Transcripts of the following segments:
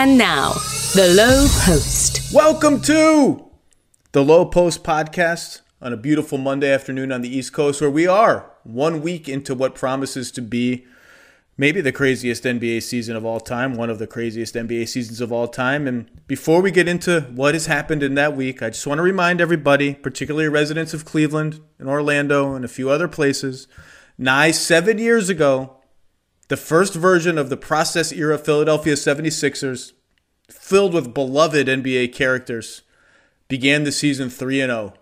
And now, The Low Post. Welcome to the Low Post podcast on a beautiful Monday afternoon on the East Coast, where we are one week into what promises to be maybe the craziest NBA season of all time, one of the craziest NBA seasons of all time. And before we get into what has happened in that week, I just want to remind everybody, particularly residents of Cleveland and Orlando and a few other places, nigh seven years ago, the first version of the process era Philadelphia 76ers, filled with beloved NBA characters, began the season 3 0.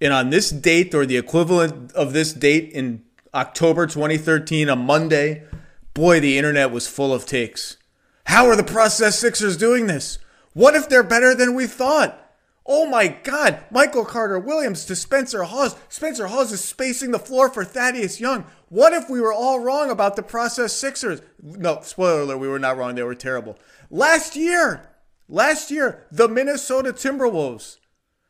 And on this date, or the equivalent of this date in October 2013, a Monday, boy, the internet was full of takes. How are the process Sixers doing this? What if they're better than we thought? Oh my God, Michael Carter Williams to Spencer Hawes. Spencer Hawes is spacing the floor for Thaddeus Young. What if we were all wrong about the process Sixers? No, spoiler alert, we were not wrong. They were terrible. Last year, last year, the Minnesota Timberwolves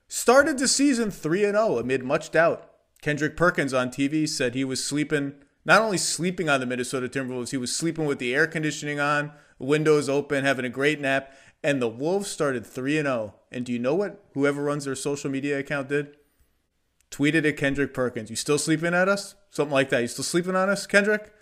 started the season 3 0 amid much doubt. Kendrick Perkins on TV said he was sleeping, not only sleeping on the Minnesota Timberwolves, he was sleeping with the air conditioning on, windows open, having a great nap. And the Wolves started 3 0. And do you know what whoever runs their social media account did? Tweeted at Kendrick Perkins, You still sleeping at us? Something like that. You still sleeping on us, Kendrick?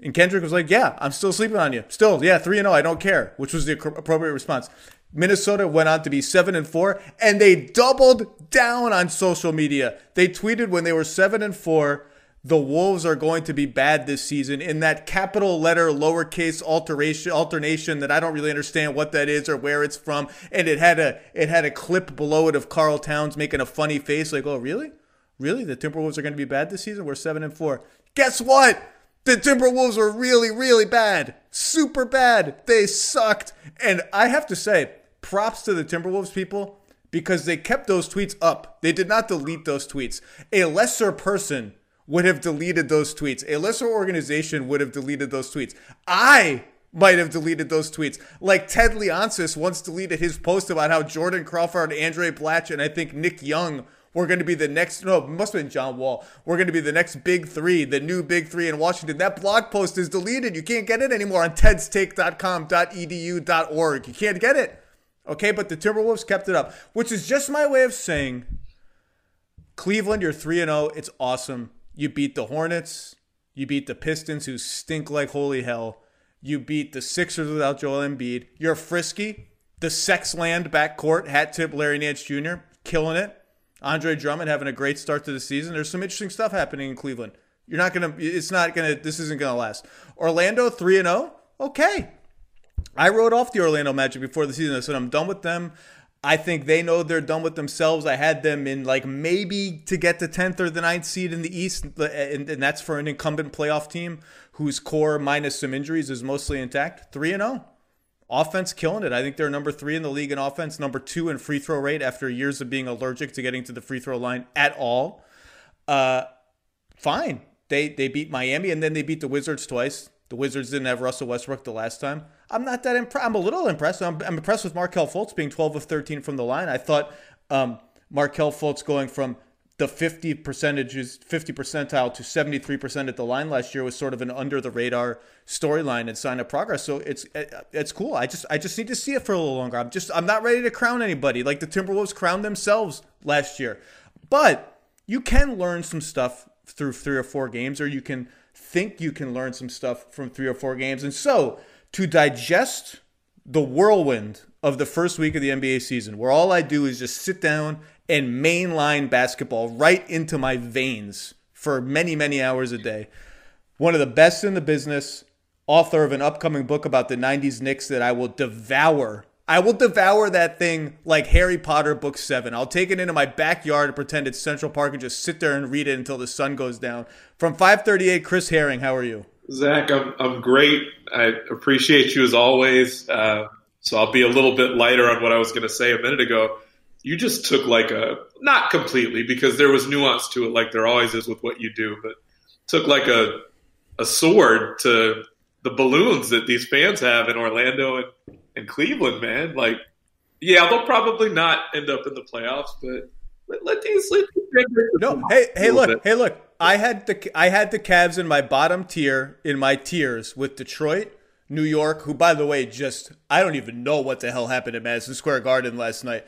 And Kendrick was like, Yeah, I'm still sleeping on you. Still, yeah, 3 0. I don't care, which was the appropriate response. Minnesota went on to be 7 and 4 and they doubled down on social media. They tweeted when they were 7 and 4 the Wolves are going to be bad this season in that capital letter lowercase alteration alternation that I don't really understand what that is or where it's from. And it had a it had a clip below it of Karl Towns making a funny face, like, "Oh, really? Really? The Timberwolves are going to be bad this season? We're seven and four. Guess what? The Timberwolves were really, really bad, super bad. They sucked. And I have to say, props to the Timberwolves people because they kept those tweets up. They did not delete those tweets. A lesser person would have deleted those tweets. A lesser organization would have deleted those tweets. I might have deleted those tweets. Like Ted Leonsis once deleted his post about how Jordan Crawford, Andray Blatche, and I think Nick Young were going to be the next, no, it must have been John Wall. We're going to be the next big three, the new big three in Washington. That blog post is deleted. You can't get it anymore on tedstake.com.edu.org. You can't get it. Okay, but the Timberwolves kept it up, which is just my way of saying Cleveland, you're 3 0. It's awesome. You beat the Hornets. You beat the Pistons, who stink like holy hell. You beat the Sixers without Joel Embiid. You're frisky. The Sexland backcourt, hat tip Larry Nance Jr., killing it. Andre Drummond having a great start to the season. There's some interesting stuff happening in Cleveland. You're not gonna. It's not gonna. This isn't gonna last. Orlando three and zero. Okay. I wrote off the Orlando Magic before the season. I said I'm done with them. I think they know they're done with themselves. I had them in like maybe to get the 10th or the 9th seed in the East, and, and that's for an incumbent playoff team whose core, minus some injuries, is mostly intact. 3 and 0. Offense killing it. I think they're number three in the league in offense, number two in free throw rate after years of being allergic to getting to the free throw line at all. Uh, fine. They they beat Miami and then they beat the Wizards twice. The Wizards didn't have Russell Westbrook the last time. I'm not that impressed. I'm a little impressed. I'm, I'm, impressed with Markelle Fultz being 12 of 13 from the line. I thought um, Markelle Fultz going from the 50 percentages, 50 percentile to 73 percent at the line last year was sort of an under the radar storyline and sign of progress. So it's it's cool. I just I just need to see it for a little longer. I'm just I'm not ready to crown anybody like the Timberwolves crowned themselves last year, but you can learn some stuff through three or four games, or you can think you can learn some stuff from three or four games. And so, to digest the whirlwind of the first week of the NBA season, where all I do is just sit down and mainline basketball right into my veins for many, many hours a day. One of the best in the business, author of an upcoming book about the 90s Knicks that I will devour I will devour that thing like Harry Potter book seven. I'll take it into my backyard and pretend it's Central Park and just sit there and read it until the sun goes down. From 538, Chris Herring, how are you? Zach, I'm, I'm great. I appreciate you as always. Uh, so I'll be a little bit lighter on what I was going to say a minute ago. You just took like a, not completely because there was nuance to it like there always is with what you do, but took like a, a sword to the balloons that these fans have in Orlando and in Cleveland, man. Like, yeah, they'll probably not end up in the playoffs, but let, let these let these no. Hey, hey, look, bit. hey, look. I had the I had the Cavs in my bottom tier in my tiers with Detroit, New York, who, by the way, just, I don't even know what the hell happened at Madison Square Garden last night.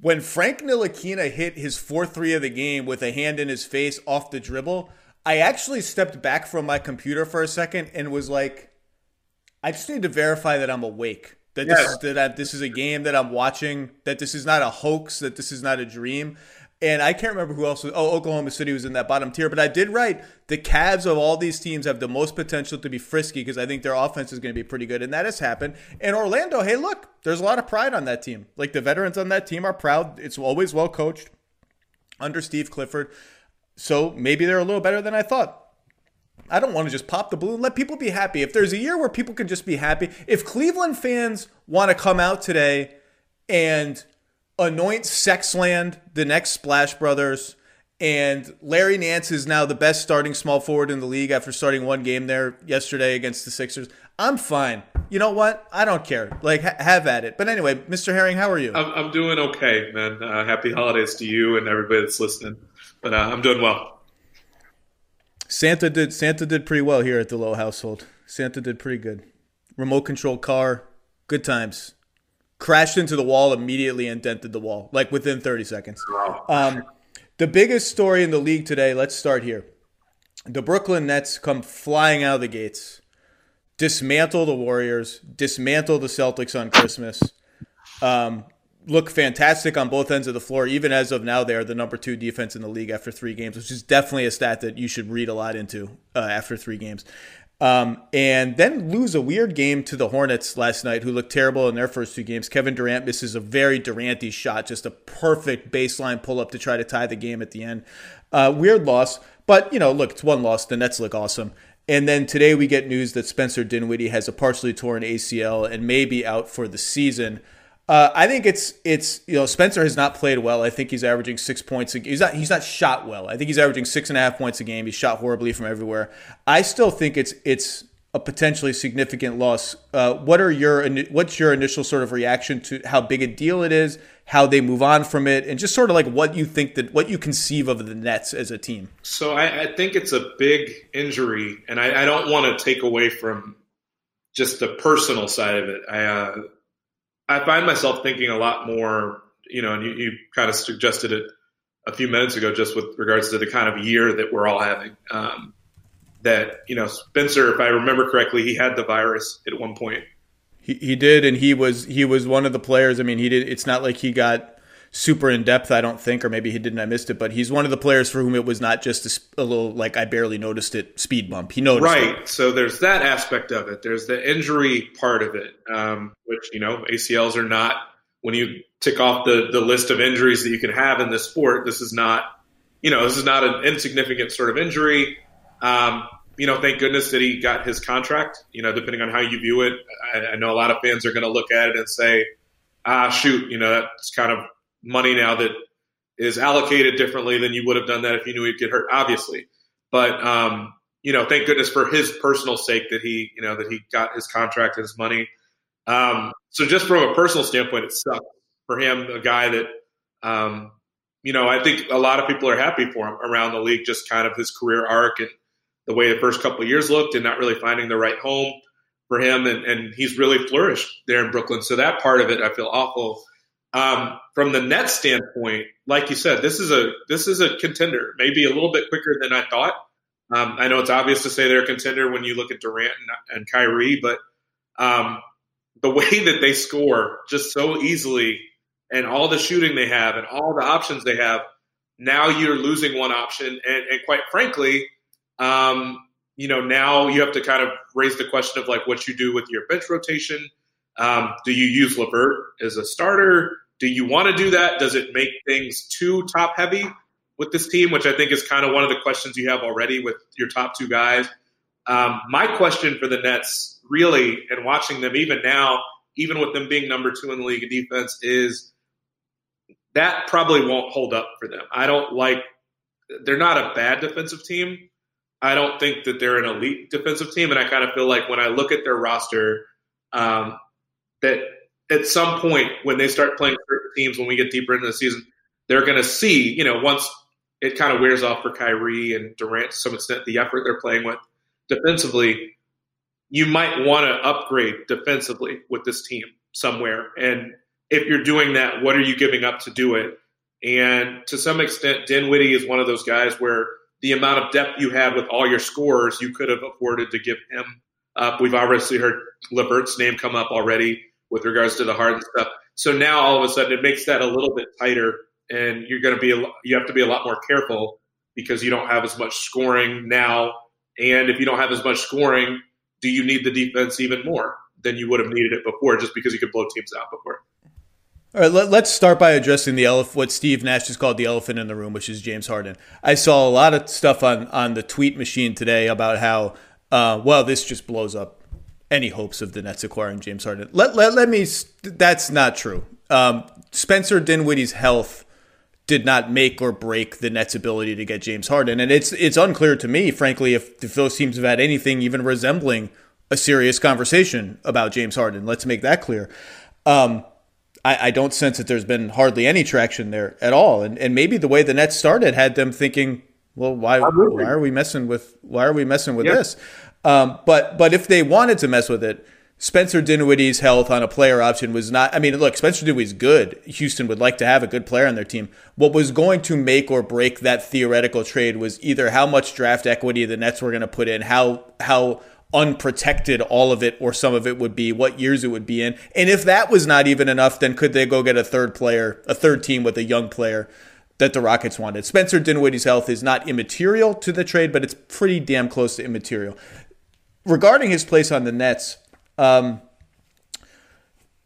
When Frank Ntilikina hit his 4 3 of the game with a hand in his face off the dribble, I actually stepped back from my computer for a second and was like, I just need to verify that I'm awake. That this, is, that this is a game that I'm watching, that this is not a hoax, that this is not a dream. And I can't remember who else was. Oh, Oklahoma City was in that bottom tier. But I did write the Cavs of all these teams have the most potential to be frisky because I think their offense is going to be pretty good. And that has happened. And Orlando, hey, look, there's a lot of pride on that team. Like the veterans on that team are proud. It's always well coached under Steve Clifford. So maybe they're a little better than I thought. I don't want to just pop the balloon. Let people be happy. If there's a year where people can just be happy, if Cleveland fans want to come out today and anoint Sexland the next Splash Brothers. And Larry Nance is now the best starting small forward in the league after starting one game there yesterday against the Sixers. I'm fine. You know what? I don't care. Like, ha- have at it. But anyway, Mr. Herring, how are you? I'm, I'm doing okay, man. Uh, happy holidays to you and everybody that's listening. But uh, I'm doing well. Santa did Santa did pretty well here at the Lowe household. Santa did pretty good. Remote control car, good times crashed into the wall immediately and dented the wall like within 30 seconds. Um, the biggest story in the league today, let's start here. The Brooklyn Nets come flying out of the gates, dismantle the Warriors, dismantle the Celtics on Christmas. Um, look fantastic on both ends of the floor. Even as of now, they are the number two defense in the league after three games, which is definitely a stat that you should read a lot into uh, after three games. Um, and then lose a weird game to the Hornets last night, who looked terrible in their first two games. Kevin Durant misses a very Duranty shot, just a perfect baseline pull up to try to tie the game at the end. Uh, weird loss, but you know, look, it's one loss. The Nets look awesome. And then today we get news that Spencer Dinwiddie has a partially torn ACL and may be out for the season. Uh, I think it's it's you know Spencer has not played well. I think he's averaging six points. A, he's not he's not shot well. I think he's averaging six and a half points a game. He's shot horribly from everywhere. I still think it's it's a potentially significant loss. Uh, what are your what's your initial sort of reaction to how big a deal it is, how they move on from it, and just sort of like what you think that what you conceive of the Nets as a team? So I, I think it's a big injury, and I, I don't want to take away from just the personal side of it. I uh, I find myself thinking a lot more, you know, and you, you kind of suggested it a few minutes ago, just with regards to the kind of year that we're all having. Um, that you know, Spencer, if I remember correctly, he had the virus at one point. He, he did, and he was he was one of the players. I mean, he did. It's not like he got super in depth, I don't think, or maybe he didn't. I missed it, but he's one of the players for whom it was not just a, a little like I barely noticed it speed bump. He noticed right. It. So there's that aspect of it. There's the injury part of it, um, which you know ACLs are not. When you tick off the the list of injuries that you can have in this sport, this is not you know this is not an insignificant sort of injury. Um, you know, thank goodness that he got his contract. You know, depending on how you view it, I, I know a lot of fans are going to look at it and say, "Ah, shoot, you know, that's kind of money now that is allocated differently than you would have done that if you knew he'd get hurt, obviously. But um, you know, thank goodness for his personal sake that he, you know, that he got his contract and his money. Um, so just from a personal standpoint, it sucks for him, a guy that, um, you know, I think a lot of people are happy for him around the league, just kind of his career arc and the way the first couple years looked and not really finding the right home for him. And, and he's really flourished there in Brooklyn. So that part of it, I feel awful um, from the net standpoint, like you said, this is a this is a contender, maybe a little bit quicker than I thought. Um, I know it's obvious to say they're a contender when you look at Durant and, and Kyrie, but um, the way that they score just so easily and all the shooting they have and all the options they have, now you're losing one option, and, and quite frankly, um, you know, now you have to kind of raise the question of like what you do with your bench rotation. Um, do you use LeVert as a starter? Do you want to do that? Does it make things too top heavy with this team, which I think is kind of one of the questions you have already with your top two guys? Um, my question for the Nets, really, and watching them even now, even with them being number two in the league of defense, is that probably won't hold up for them. I don't like, they're not a bad defensive team. I don't think that they're an elite defensive team. And I kind of feel like when I look at their roster, um, that at some point when they start playing certain teams, when we get deeper into the season, they're going to see, you know, once it kind of wears off for Kyrie and Durant to some extent, the effort they're playing with defensively, you might want to upgrade defensively with this team somewhere. And if you're doing that, what are you giving up to do it? And to some extent, Dinwiddie is one of those guys where the amount of depth you had with all your scores, you could have afforded to give him up. We've obviously heard LeVert's name come up already with regards to the Harden stuff. So now all of a sudden it makes that a little bit tighter, and you're going to be you have to be a lot more careful because you don't have as much scoring now. And if you don't have as much scoring, do you need the defense even more than you would have needed it before just because you could blow teams out before? All right, let, us start by addressing the elef- what Steve Nash just called the elephant in the room, which is James Harden. I saw a lot of stuff on on the tweet machine today about how, uh, well, this just blows up any hopes of the Nets acquiring James Harden. Let let, let me. That's not true. Um, Spencer Dinwiddie's health did not make or break the Nets' ability to get James Harden, and it's it's unclear to me, frankly, if, if those teams have had anything even resembling a serious conversation about James Harden. Let's make that clear. Um, I, I, don't sense that there's been hardly any traction there at all, and and maybe the way the Nets started had them thinking, well, why why are we messing with why are we messing with this? Um, but but if they wanted to mess with it Spencer Dinwiddie's health on a player option was not. I mean, look, Spencer Dinwiddie's good. Houston would like to have a good player on their team. What was going to make or break that theoretical trade was either how much draft equity the Nets were going to put in, how how unprotected all of it or some of it would be, what years it would be in, and if that was not even enough, then could they go get a third player, a third team with a young player that the Rockets wanted? Spencer Dinwiddie's health is not immaterial to the trade, but it's pretty damn close to immaterial. Regarding his place on the Nets. Um,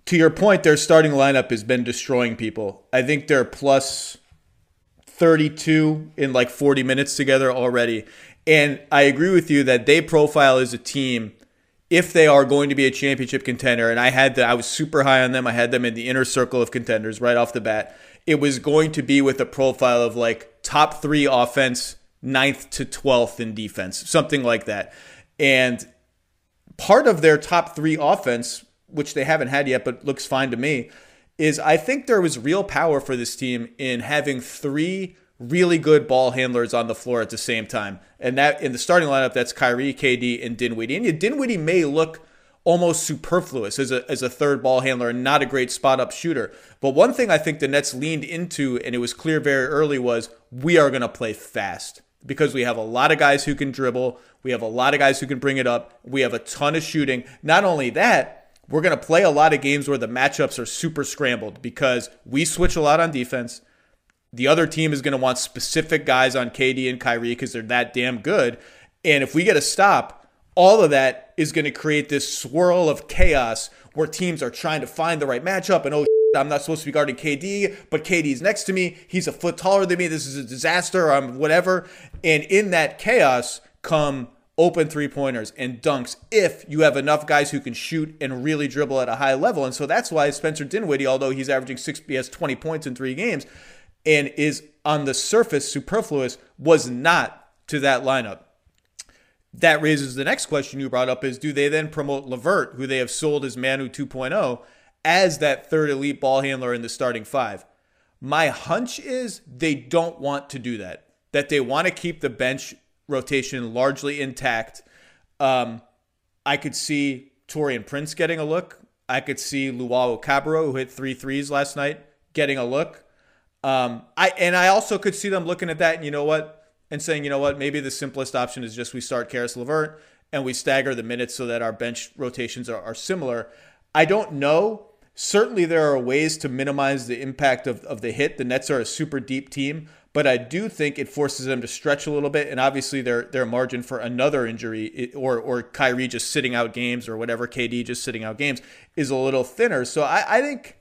to your point, their starting lineup has been destroying people. I think they're plus 32 in like 40 minutes together already. And I agree with you that they profile as a team if they are going to be a championship contender. And I had the, I was super high on them. I had them in the inner circle of contenders right off the bat. It was going to be with a profile of like top three offense, ninth to 12th in defense, something like that. And part of their top three offense, which they haven't had yet, but looks fine to me, is I think there was real power for this team in having three really good ball handlers on the floor at the same time. And that in the starting lineup, that's Kyrie, KD, and Dinwiddie. And Dinwiddie may look almost superfluous as a, as a third ball handler and not a great spot up shooter. But one thing I think the Nets leaned into, and it was clear very early, was we are going to play fast because we have a lot of guys who can dribble. We have a lot of guys who can bring it up. We have a ton of shooting. Not only that, we're going to play a lot of games where the matchups are super scrambled because we switch a lot on defense. The other team is going to want specific guys on KD and Kyrie because they're that damn good. And if we get a stop, all of that is going to create this swirl of chaos where teams are trying to find the right matchup and oh I'm not supposed to be guarding KD, but KD's next to me. He's a foot taller than me. This is a disaster. I'm whatever. And in that chaos come open three pointers and dunks if you have enough guys who can shoot and really dribble at a high level. And so that's why Spencer Dinwiddie, although he's averaging six, he has 20 points in three games and is on the surface superfluous, was not to that lineup. That raises the next question you brought up is do they then promote LeVert, who they have sold as Manu 2.0? as that third elite ball handler in the starting five. My hunch is they don't want to do that, that they want to keep the bench rotation largely intact. Um, I could see Taurean Prince getting a look. I could see Luwawu-Cabarrot, who hit three threes last night, getting a look. Um, I and I also could see them looking at that, and you know what, and saying, you know what, maybe the simplest option is just we start Caris LeVert and we stagger the minutes so that our bench rotations are, are similar. I don't know Certainly, there are ways to minimize the impact of, of the hit. The Nets are a super deep team, but I do think it forces them to stretch a little bit. And obviously, their their margin for another injury or or Kyrie just sitting out games or whatever, KD just sitting out games is a little thinner. So I, I think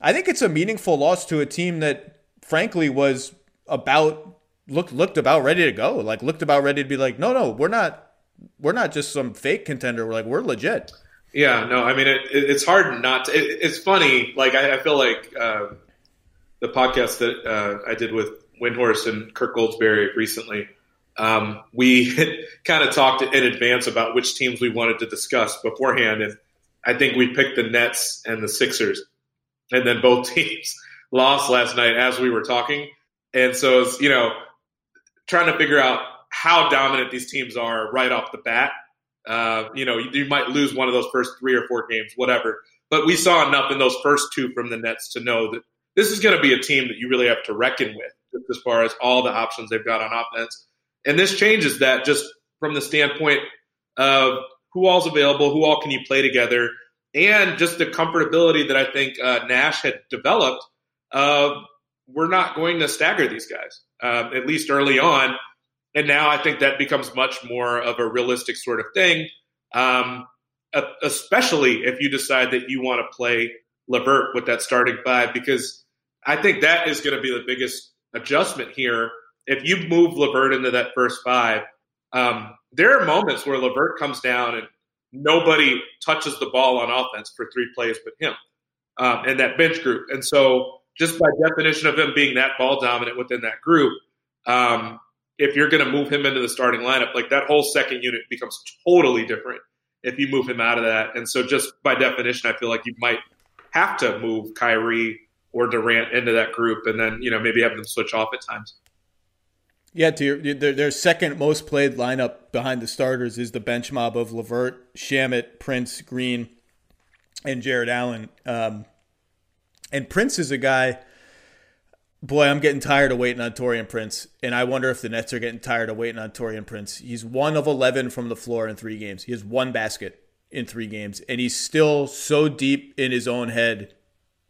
I think it's a meaningful loss to a team that, frankly, was about looked looked about ready to go. Like looked about ready to be like, no, no, we're not we're not just some fake contender. We're like we're legit. Yeah, no, I mean it, it, it's hard not to. It, it's funny. Like I, I feel like uh, the podcast that uh, I did with Windhorst and Kirk Goldsberry recently. Um, we kind of talked in advance about which teams we wanted to discuss beforehand, and I think we picked the Nets and the Sixers, and then both teams lost last night as we were talking, and so it's you know trying to figure out how dominant these teams are right off the bat Uh, you know, you, you might lose one of those first three or four games, whatever. But we saw enough in those first two from the Nets to know that this is going to be a team that you really have to reckon with as far as all the options they've got on offense. And this changes that just from the standpoint of who all's available, who all can you play together, and just the comfortability that I think uh, Nash had developed. Uh, we're not going to stagger these guys, uh, at least early on. And now I think that becomes much more of a realistic sort of thing, um, especially if you decide that you want to play LeVert with that starting five, because I think that is going to be the biggest adjustment here. If you move LeVert into that first five, um, there are moments where LeVert comes down and nobody touches the ball on offense for three plays but him um, and that bench group. And so, just by definition of him being that ball dominant within that group, um, if you're going to move him into the starting lineup, like that whole second unit becomes totally different if you move him out of that. And so, just by definition, I feel like you might have to move Kyrie or Durant into that group, and then you know maybe have them switch off at times. Yeah, to your, their, their second most played lineup behind the starters is the bench mob of LeVert, Shamet, Prince, Green, and Jarrett Allen. Um, and Prince is a guy boy, I'm getting tired of waiting on Taurean Prince, and I wonder if the Nets are getting tired of waiting on Taurean Prince. He's one of 11 from the floor in three games. He has one basket in three games, and he's still so deep in his own head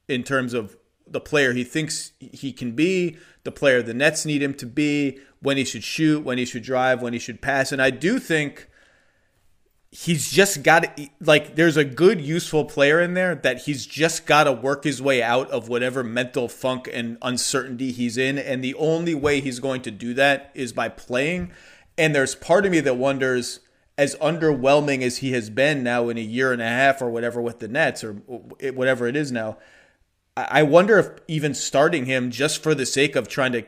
in terms of the player he thinks he can be, the player the Nets need him to be, when he should shoot, when he should drive, when he should pass. And I do think he's just got like there's a good useful player in there that he's just got to work his way out of whatever mental funk and uncertainty he's in. And the only way he's going to do that is by playing. And there's part of me that wonders as underwhelming as he has been now in a year and a half or whatever with the Nets or whatever it is now I wonder if even starting him just for the sake of trying to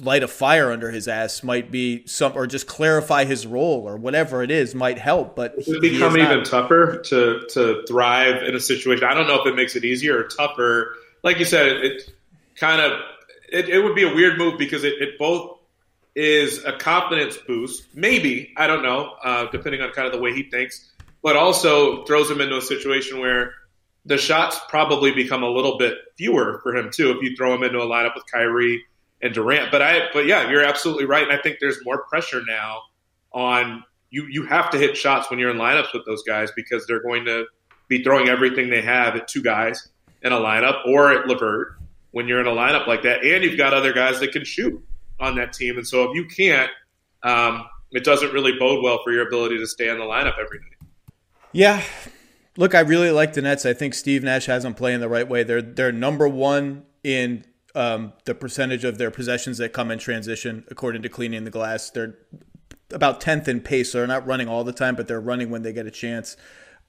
light a fire under his ass might be some or just clarify his role or whatever it is might help but it would become even not, tougher to to thrive in a situation? I don't know if it makes it easier or tougher. Like you said it, it kind of it, it, would be a weird move because it, it, both is a confidence boost maybe i don't know uh, depending on kind of the way he thinks but also throws him into a situation where the shots probably become a little bit fewer for him too if you throw him into a lineup with Kyrie and Durant. But I, but yeah, you're absolutely right, and I think there's more pressure now on you. You have to hit shots when you're in lineups with those guys because they're going to be throwing everything they have at two guys in a lineup or at LeVert when you're in a lineup like that, and you've got other guys that can shoot on that team. And so if you can't, um, it doesn't really bode well for your ability to stay in the lineup every night. Yeah. Look, I really like the Nets. I think Steve Nash has them playing the right way. They're they're number one in um, the percentage of their possessions that come in transition, according to Cleaning the Glass. They're about 10th in pace, so they're not running all the time, but they're running when they get a chance.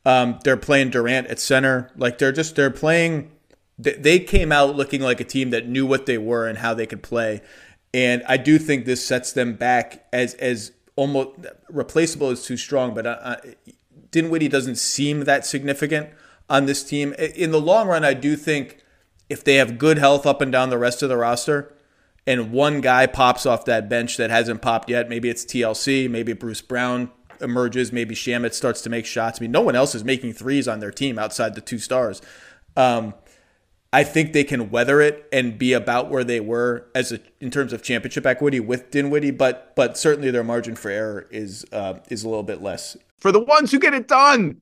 Um, they're playing Durant at center. Like they're just, they're playing, they came out looking like a team that knew what they were and how they could play. And I do think this sets them back as, as almost replaceable is too strong, but uh, uh Dinwiddie doesn't seem that significant on this team. In the long run, I do think if they have good health up and down the rest of the roster, and one guy pops off that bench that hasn't popped yet, maybe it's TLC, maybe Bruce Brown emerges, maybe Shamet starts to make shots. I mean, no one else is making threes on their team outside the two stars. Um, I think they can weather it and be about where they were as a, in terms of championship equity with Dinwiddie, but but certainly their margin for error is uh, is a little bit less. For the ones who get it done,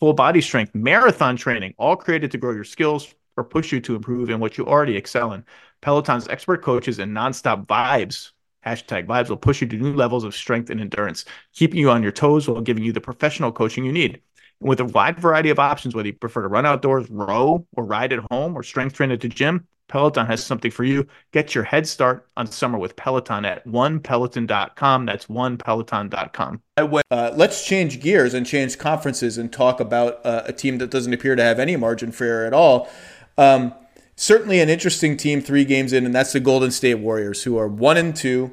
full body strength, marathon training, all created to grow your skills or push you to improve in what you already excel in. Peloton's expert coaches and nonstop vibes Hashtag vibes will push you to new levels of strength and endurance, keeping you on your toes while giving you the professional coaching you need. With a wide variety of options, whether you prefer to run outdoors, row, or ride at home, or strength train at the gym, Peloton has something for you. Get your head start on summer with Peloton at onepeloton.com. That's onepeloton.com. Uh, let's change gears and change conferences and talk about uh, a team that doesn't appear to have any margin for error at all. Um, certainly an interesting team three games in, and that's the Golden State Warriors, who are one and two,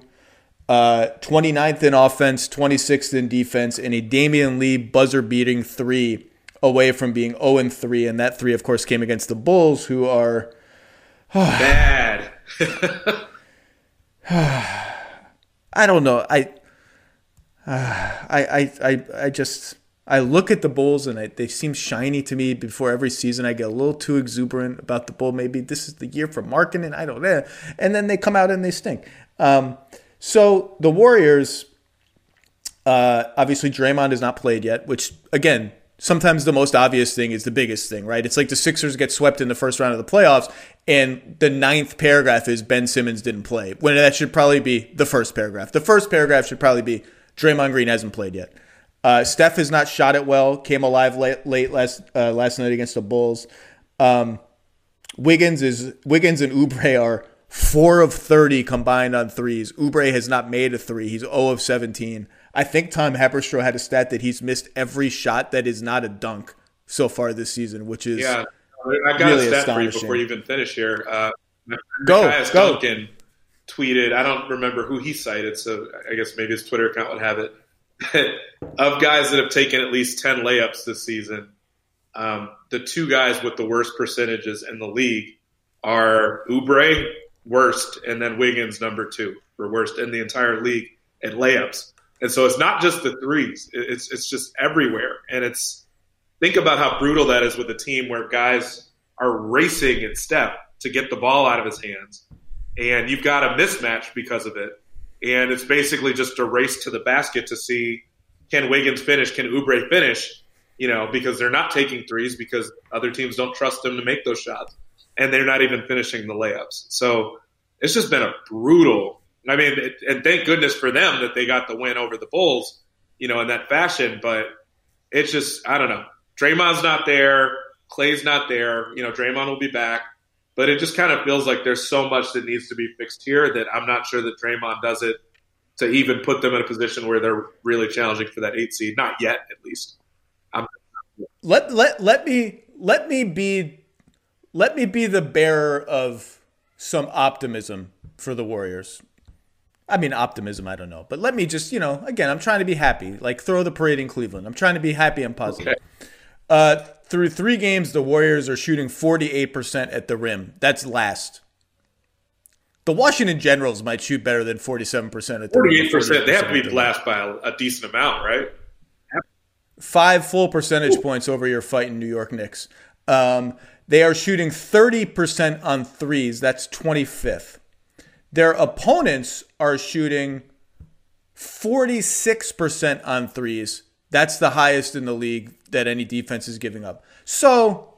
uh, 29th in offense, 26th in defense, and a Damion Lee buzzer beating three away from being 0 and 3. And that three, of course, came against the Bulls, who are bad. I don't know. I, uh, I, I, I, I just I look at the Bulls and I, they seem shiny to me. Before every season, I get a little too exuberant about the Bull. Maybe this is the year for Markkanen. I don't know. And then they come out and they stink. Um, so the Warriors, uh, obviously Draymond has not played yet, which again sometimes the most obvious thing is the biggest thing, right? It's like the Sixers get swept in the first round of the playoffs, and the ninth paragraph is Ben Simmons didn't play. When that should probably be the first paragraph. The first paragraph should probably be Draymond Green hasn't played yet. Uh, Steph has not shot it well. Came alive late, late last uh, last night against the Bulls. Um, Wiggins is Wiggins and Oubre are four of thirty combined on threes. Oubre has not made a three. He's zero of seventeen. I think Tom Haberstroh had a stat that he's missed every shot that is not a dunk so far this season, which is yeah. I got really a stat for you before you even finish here. Uh, go, go. Duncan tweeted. I don't remember who he cited, so I guess maybe his Twitter account would have it. of guys that have taken at least ten layups this season, um, the two guys with the worst percentages in the league are Oubre, worst, and then Wiggins, number two, for worst in the entire league at layups. And so it's not just the threes; it's it's just everywhere. And it's think about how brutal that is with a team where guys are racing in step to get the ball out of his hands, and you've got a mismatch because of it. And it's basically just a race to the basket to see can Wiggins finish, can Oubre finish, you know, because they're not taking threes because other teams don't trust them to make those shots, and they're not even finishing the layups. So it's just been a brutal I mean, and thank goodness for them that they got the win over the Bulls, you know, in that fashion. But it's just, I don't know. Draymond's not there. Clay's not there. You know, Draymond will be back. But it just kind of feels like there's so much that needs to be fixed here that I'm not sure that Draymond does it to even put them in a position where they're really challenging for that eight seed. Not yet, at least. I'm- let let let me let me be let me be the bearer of some optimism for the Warriors. I mean, optimism, I don't know. But let me just, you know, again, I'm trying to be happy. Like, throw the parade in Cleveland. I'm trying to be happy and positive. Okay. Uh, through three games, the Warriors are shooting 48% at the rim. That's last. The Washington Generals might shoot better than 47% at the 48%. 48% they have to be last by a, a, decent amount, right? Five full percentage Ooh. points over your fight in New York Knicks. Um, they are shooting 30% on threes. That's 25th. Their opponents are shooting 46% on threes. That's the highest in the league that any defense is giving up. So,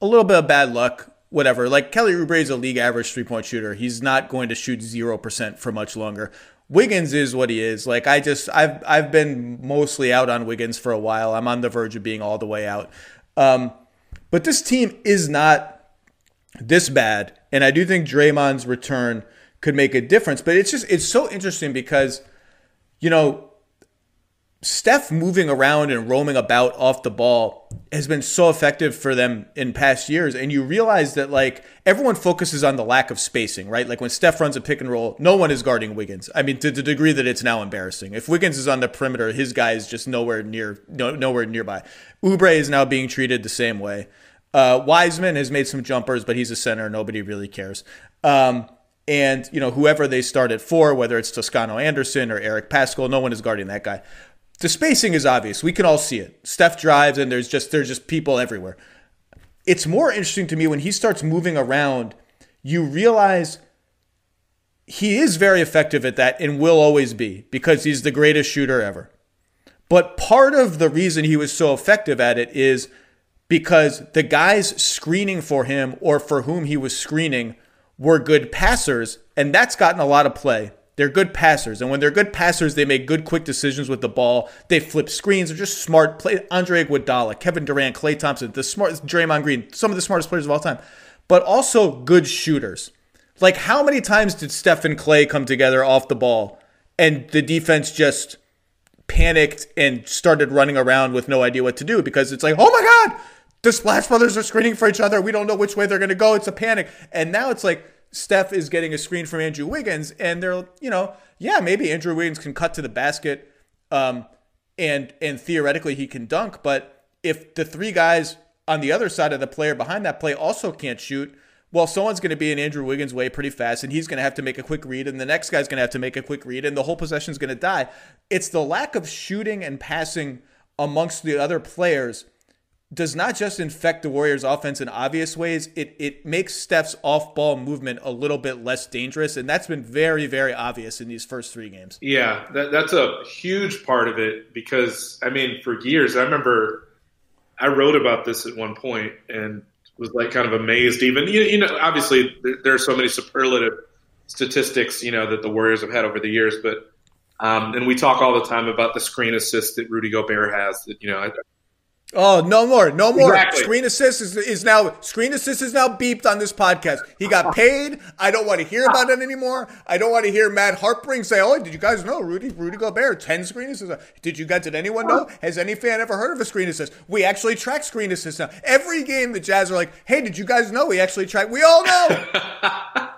a little bit of bad luck, whatever. Like Kelly Oubre is a league average three point shooter. He's not going to shoot 0% for much longer. Wiggins is what he is. Like I just I've I've been mostly out on Wiggins for a while. I'm on the verge of being all the way out. Um, but this team is not this bad. And I do think Draymond's return could make a difference. But it's just, it's so interesting because, you know, Steph moving around and roaming about off the ball has been so effective for them in past years. And you realize that, like, everyone focuses on the lack of spacing, right? Like, when Steph runs a pick and roll, no one is guarding Wiggins. I mean, to the degree that it's now embarrassing. If Wiggins is on the perimeter, his guy is just nowhere near, no, nowhere nearby. Oubre is now being treated the same way. Uh, Wiseman has made some jumpers, but he's a center. Nobody really cares. Um, and you know whoever they start at four, whether it's Toscano Anderson or Eric Paschall, no one is guarding that guy. The spacing is obvious. We can all see it. Steph drives, and there's just there's just people everywhere. It's more interesting to me when he starts moving around. You realize he is very effective at that and will always be because he's the greatest shooter ever. But part of the reason he was so effective at it is because the guys screening for him or for whom he was screening were good passers, and that's gotten a lot of play They're good passers, and when they're good passers, they make good, quick decisions with the ball. They flip screens. They're just smart. Play Andre Iguodala, Kevin Durant, Klay Thompson, the smart Draymond Green, some of the smartest players of all time, but also good shooters. Like how many times did Steph and Klay come together off the ball, and the defense just panicked and started running around with no idea what to do because it's like, oh my god, the Splash Brothers are screening for each other. We don't know which way they're going to go. It's a panic. And now it's like Steph is getting a screen from Andrew Wiggins, and they're, you know, yeah, maybe Andrew Wiggins can cut to the basket, um, and and theoretically he can dunk. But if the three guys on the other side of the player behind that play also can't shoot, well, someone's going to be in Andrew Wiggins' way pretty fast, and he's going to have to make a quick read, and the next guy's going to have to make a quick read, and the whole possession is going to die. It's the lack of shooting and passing amongst the other players does not just infect the Warriors' offense in obvious ways. It it makes Steph's off-ball movement a little bit less dangerous, and that's been very very obvious in these first three games. Yeah, that, that's a huge part of it because I mean, for years I remember I wrote about this at one point and was like kind of amazed. Even you, you know, obviously there, there, are so many superlative statistics you know that the Warriors have had over the years, but um, and we talk all the time about the screen assist that Rudy Gobert has. That you know, I, Oh, no more, no more. Exactly. Screen assist is, is now screen assist is now beeped on this podcast. He got paid. I don't want to hear about it anymore. I don't want to hear Matt Harpring say, "Oh, did you guys know Rudy Rudy Gobert ten screen assists? Did you guys? Did anyone know? Has any fan ever heard of a screen assist? We actually track screen assists now. Every game, the Jazz are like, "Hey, did you guys know we actually track? We all know."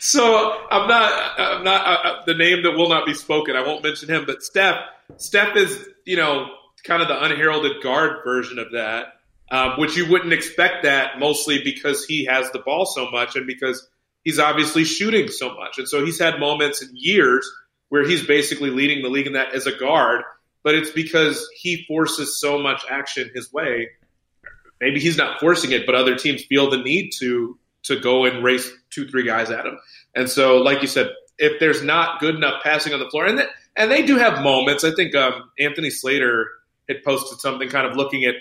so I'm not. I'm not uh, uh, the name that will not be spoken. I won't mention him, but Steph. Steph is you know kind of the unheralded guard version of that, um, which you wouldn't expect that mostly because he has the ball so much and because he's obviously shooting so much. And so he's had moments in years where he's basically leading the league in that as a guard, but it's because he forces so much action his way. Maybe he's not forcing it, but other teams feel the need to to go and race two, three guys at him. And so, like you said, if there's not good enough passing on the floor, and and they do have moments. I think um, Anthony Slater had posted something kind of looking at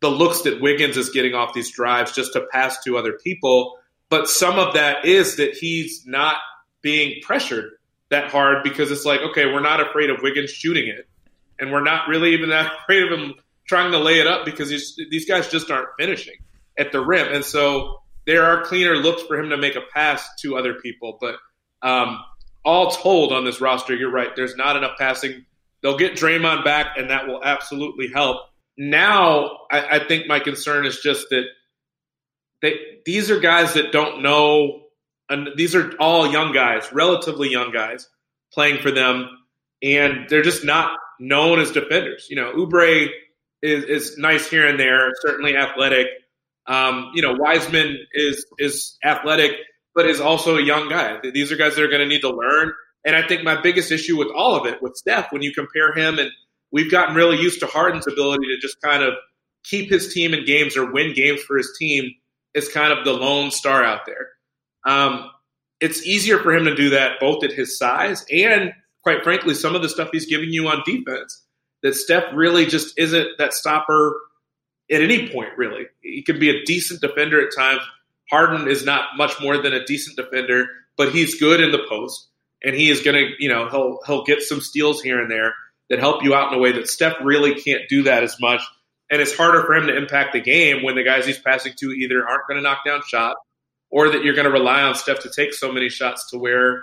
the looks that Wiggins is getting off these drives just to pass to other people. But some of that is that he's not being pressured that hard because it's like, okay, we're not afraid of Wiggins shooting it. And we're not really even that afraid of him trying to lay it up because these guys just aren't finishing at the rim. And so there are cleaner looks for him to make a pass to other people. But um, all told on this roster, you're right. There's not enough passing They'll get Draymond back, and that will absolutely help. Now, I, I think my concern is just that they, these are guys that don't know, and these are all young guys, relatively young guys, playing for them, and they're just not known as defenders. You know, Oubre is, is nice here and there, certainly athletic. Um, you know, Wiseman is is athletic, but is also a young guy. These are guys that are going to need to learn. And I think my biggest issue with all of it, with Steph, when you compare him and we've gotten really used to Harden's ability to just kind of keep his team in games or win games for his team is kind of the lone star out there. Um, it's easier for him to do that both at his size and, quite frankly, some of the stuff he's giving you on defense. That Steph really just isn't that stopper at any point, really. He can be a decent defender at times. Harden is not much more than a decent defender, but he's good in the post and he is going to, you know, he'll he'll get some steals here and there that help you out in a way that Steph really can't do that as much. And it's harder for him to impact the game when the guys he's passing to either aren't going to knock down shots or that you're going to rely on Steph to take so many shots to where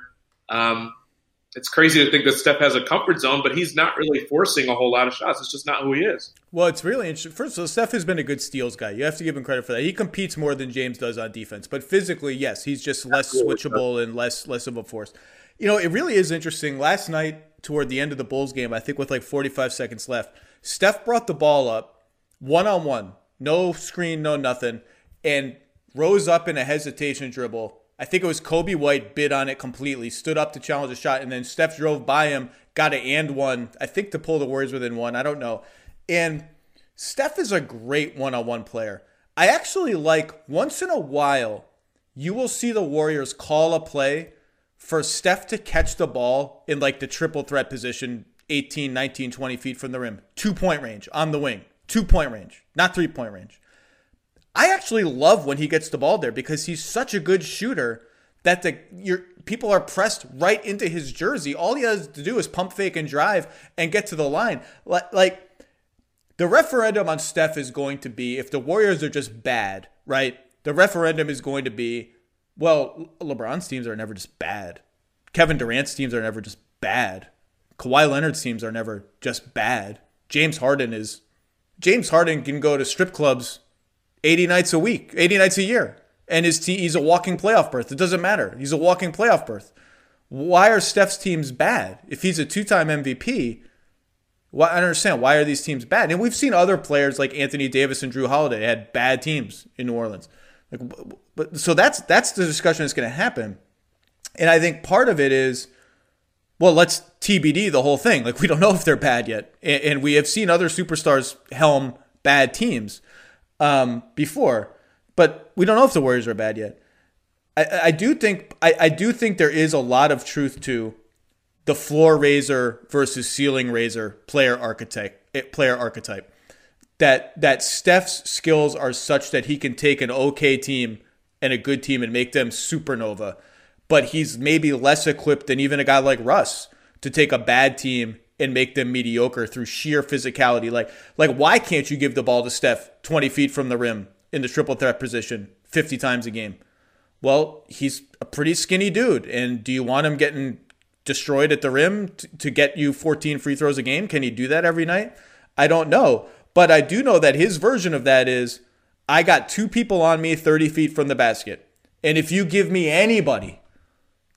um, it's crazy to think that Steph has a comfort zone, but he's not really forcing a whole lot of shots. It's just not who he is. Well, it's really interesting. First of all, Steph has been a good steals guy. You have to give him credit for that. He competes more than James does on defense, but physically, yes, he's just less switchable and less less of a force. You know, it really is interesting. Last night, toward the end of the Bulls game, I think with like 45 seconds left, Steph brought the ball up one on one, no screen, no nothing, and rose up in a hesitation dribble. I think it was Coby White bid on it completely, stood up to challenge a shot, and then Steph drove by him, got an and one, I think to pull the Warriors within one. I don't know. And Steph is a great one on one player. I actually like once in a while, you will see the Warriors call a play for Steph to catch the ball in like the triple threat position, 18, 19, 20 feet from the rim, two point range on the wing, two point range, not three point range. I actually love when he gets the ball there because he's such a good shooter that the your people are pressed right into his jersey. All he has to do is pump fake and drive and get to the line. Like, like the referendum on Steph is going to be if the Warriors are just bad, right? The referendum is going to be, well, LeBron's teams are never just bad. Kevin Durant's teams are never just bad. Kawhi Leonard's teams are never just bad. James Harden is James Harden can go to strip clubs 80 nights a week, 80 nights a year, and his team he's a walking playoff berth. It doesn't matter. He's a walking playoff berth. Why are Steph's teams bad? If he's a two-time MVP, why, I understand why are these teams bad? And we've seen other players like Anthony Davis and Jrue Holiday had bad teams in New Orleans. Like, but so that's that's the discussion that's going to happen. And I think part of it is, well, let's TBD the whole thing. Like we don't know if they're bad yet, and, we have seen other superstars helm bad teams um, before, but we don't know if the Warriors are bad yet. I, I do think I, I do think there is a lot of truth to the floor raiser versus ceiling raiser player archetype. Eh, player archetype that that Steph's skills are such that he can take an okay team and a good team and make them supernova, but he's maybe less equipped than even a guy like Russ to take a bad team and make them mediocre through sheer physicality. Like like why can't you give the ball to Steph 20 feet from the rim in the triple threat position 50 times a game? Well, he's a pretty skinny dude, and do you want him getting destroyed at the rim to, to get you 14 free throws a game? Can he do that every night? I don't know. But I do know that his version of that is I got two people on me 30 feet from the basket. And if you give me anybody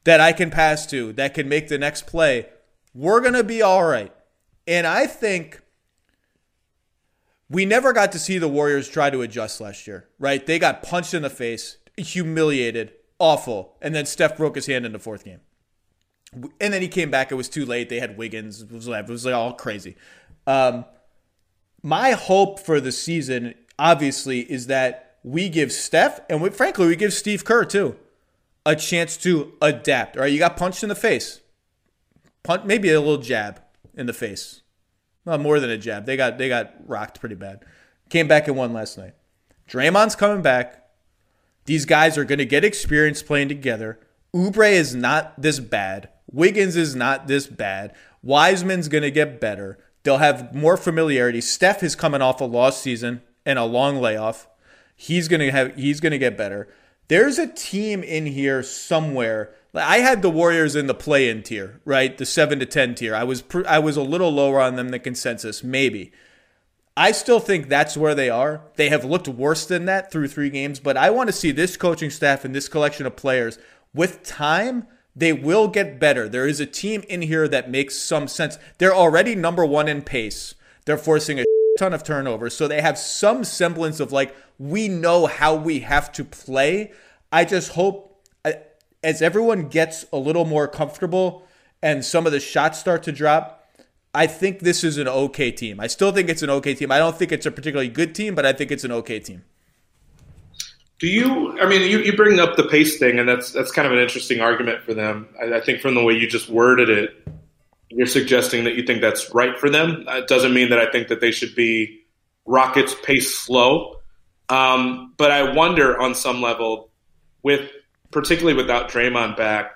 that I can pass to that can make the next play, we're going to be all right. And I think we never got to see the Warriors try to adjust last year, right? They got punched in the face, humiliated, awful. And then Steph broke his hand in the fourth game and then he came back. It was too late. They had Wiggins. It was, it was like all crazy. Um, my hope for the season, obviously, is that we give Steph and we, frankly, we give Steve Kerr too a chance to adapt. All right, you got punched in the face, Punch, maybe a little jab in the face. Well, more than a jab. They got they got rocked pretty bad. Came back and won last night. Draymond's coming back. These guys are going to get experience playing together. Oubre is not this bad. Wiggins is not this bad. Wiseman's going to get better. They'll have more familiarity. Steph is coming off a lost season and a long layoff. He's to have he's to get better. There's a team in here somewhere. I had the Warriors in the play-in tier, right? The 7 to 10 tier. I was I was a little lower on them than consensus, maybe. I still think that's where they are. They have looked worse than that through 3 games, but I want to see this coaching staff and this collection of players with time they will get better. There is a team in here that makes some sense. They're already number one in pace. They're forcing a ton of turnovers. So they have some semblance of like, we know how we have to play. I just hope uh, as everyone gets a little more comfortable and some of the shots start to drop, I think this is an okay team. I still think it's an okay team. I don't think it's a particularly good team, but I think it's an okay team. Do you? I mean, you, you bring up the pace thing, and that's that's kind of an interesting argument for them. I, I think from the way you just worded it, you're suggesting that you think that's right for them. It doesn't mean that I think that they should be Rockets pace slow. Um, but I wonder on some level, with particularly without Draymond back,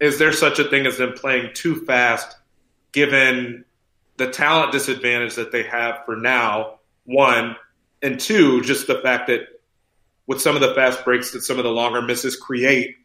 is there such a thing as them playing too fast, given the talent disadvantage that they have for now? One and two, just the fact that with some of the fast breaks that some of the longer misses create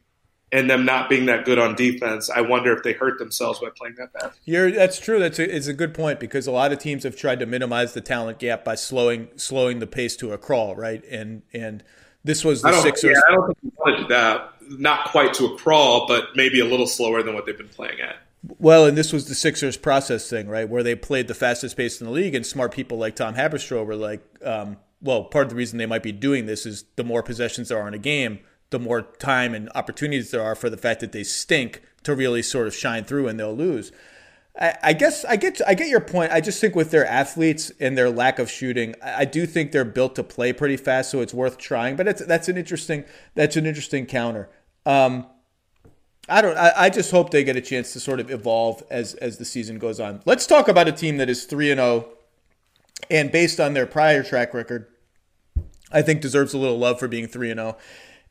and them not being that good on defense, I wonder if they hurt themselves by playing that fast. You're, that's true. That's a, it's a good point because a lot of teams have tried to minimize the talent gap by slowing slowing the pace to a crawl, right? And and this was the I Sixers. Yeah, I don't think wanted that. Not quite to a crawl, but maybe a little slower than what they've been playing at. Well, and this was the Sixers process thing, right? Where they played the fastest pace in the league, and smart people like Tom Haberstroh were like, um, well, part of the reason they might be doing this is the more possessions there are in a game, the more time and opportunities there are for the fact that they stink to really sort of shine through and they'll lose. I, I guess I get I get your point. I just think with their athletes and their lack of shooting, I, I do think they're built to play pretty fast, so it's worth trying. But that's an interesting that's an interesting counter. Um, I don't. I, I just hope they get a chance to sort of evolve as as the season goes on. Let's talk about a team that is three and zero oh and based on their prior track record, I think deserves a little love for being 3 and 0.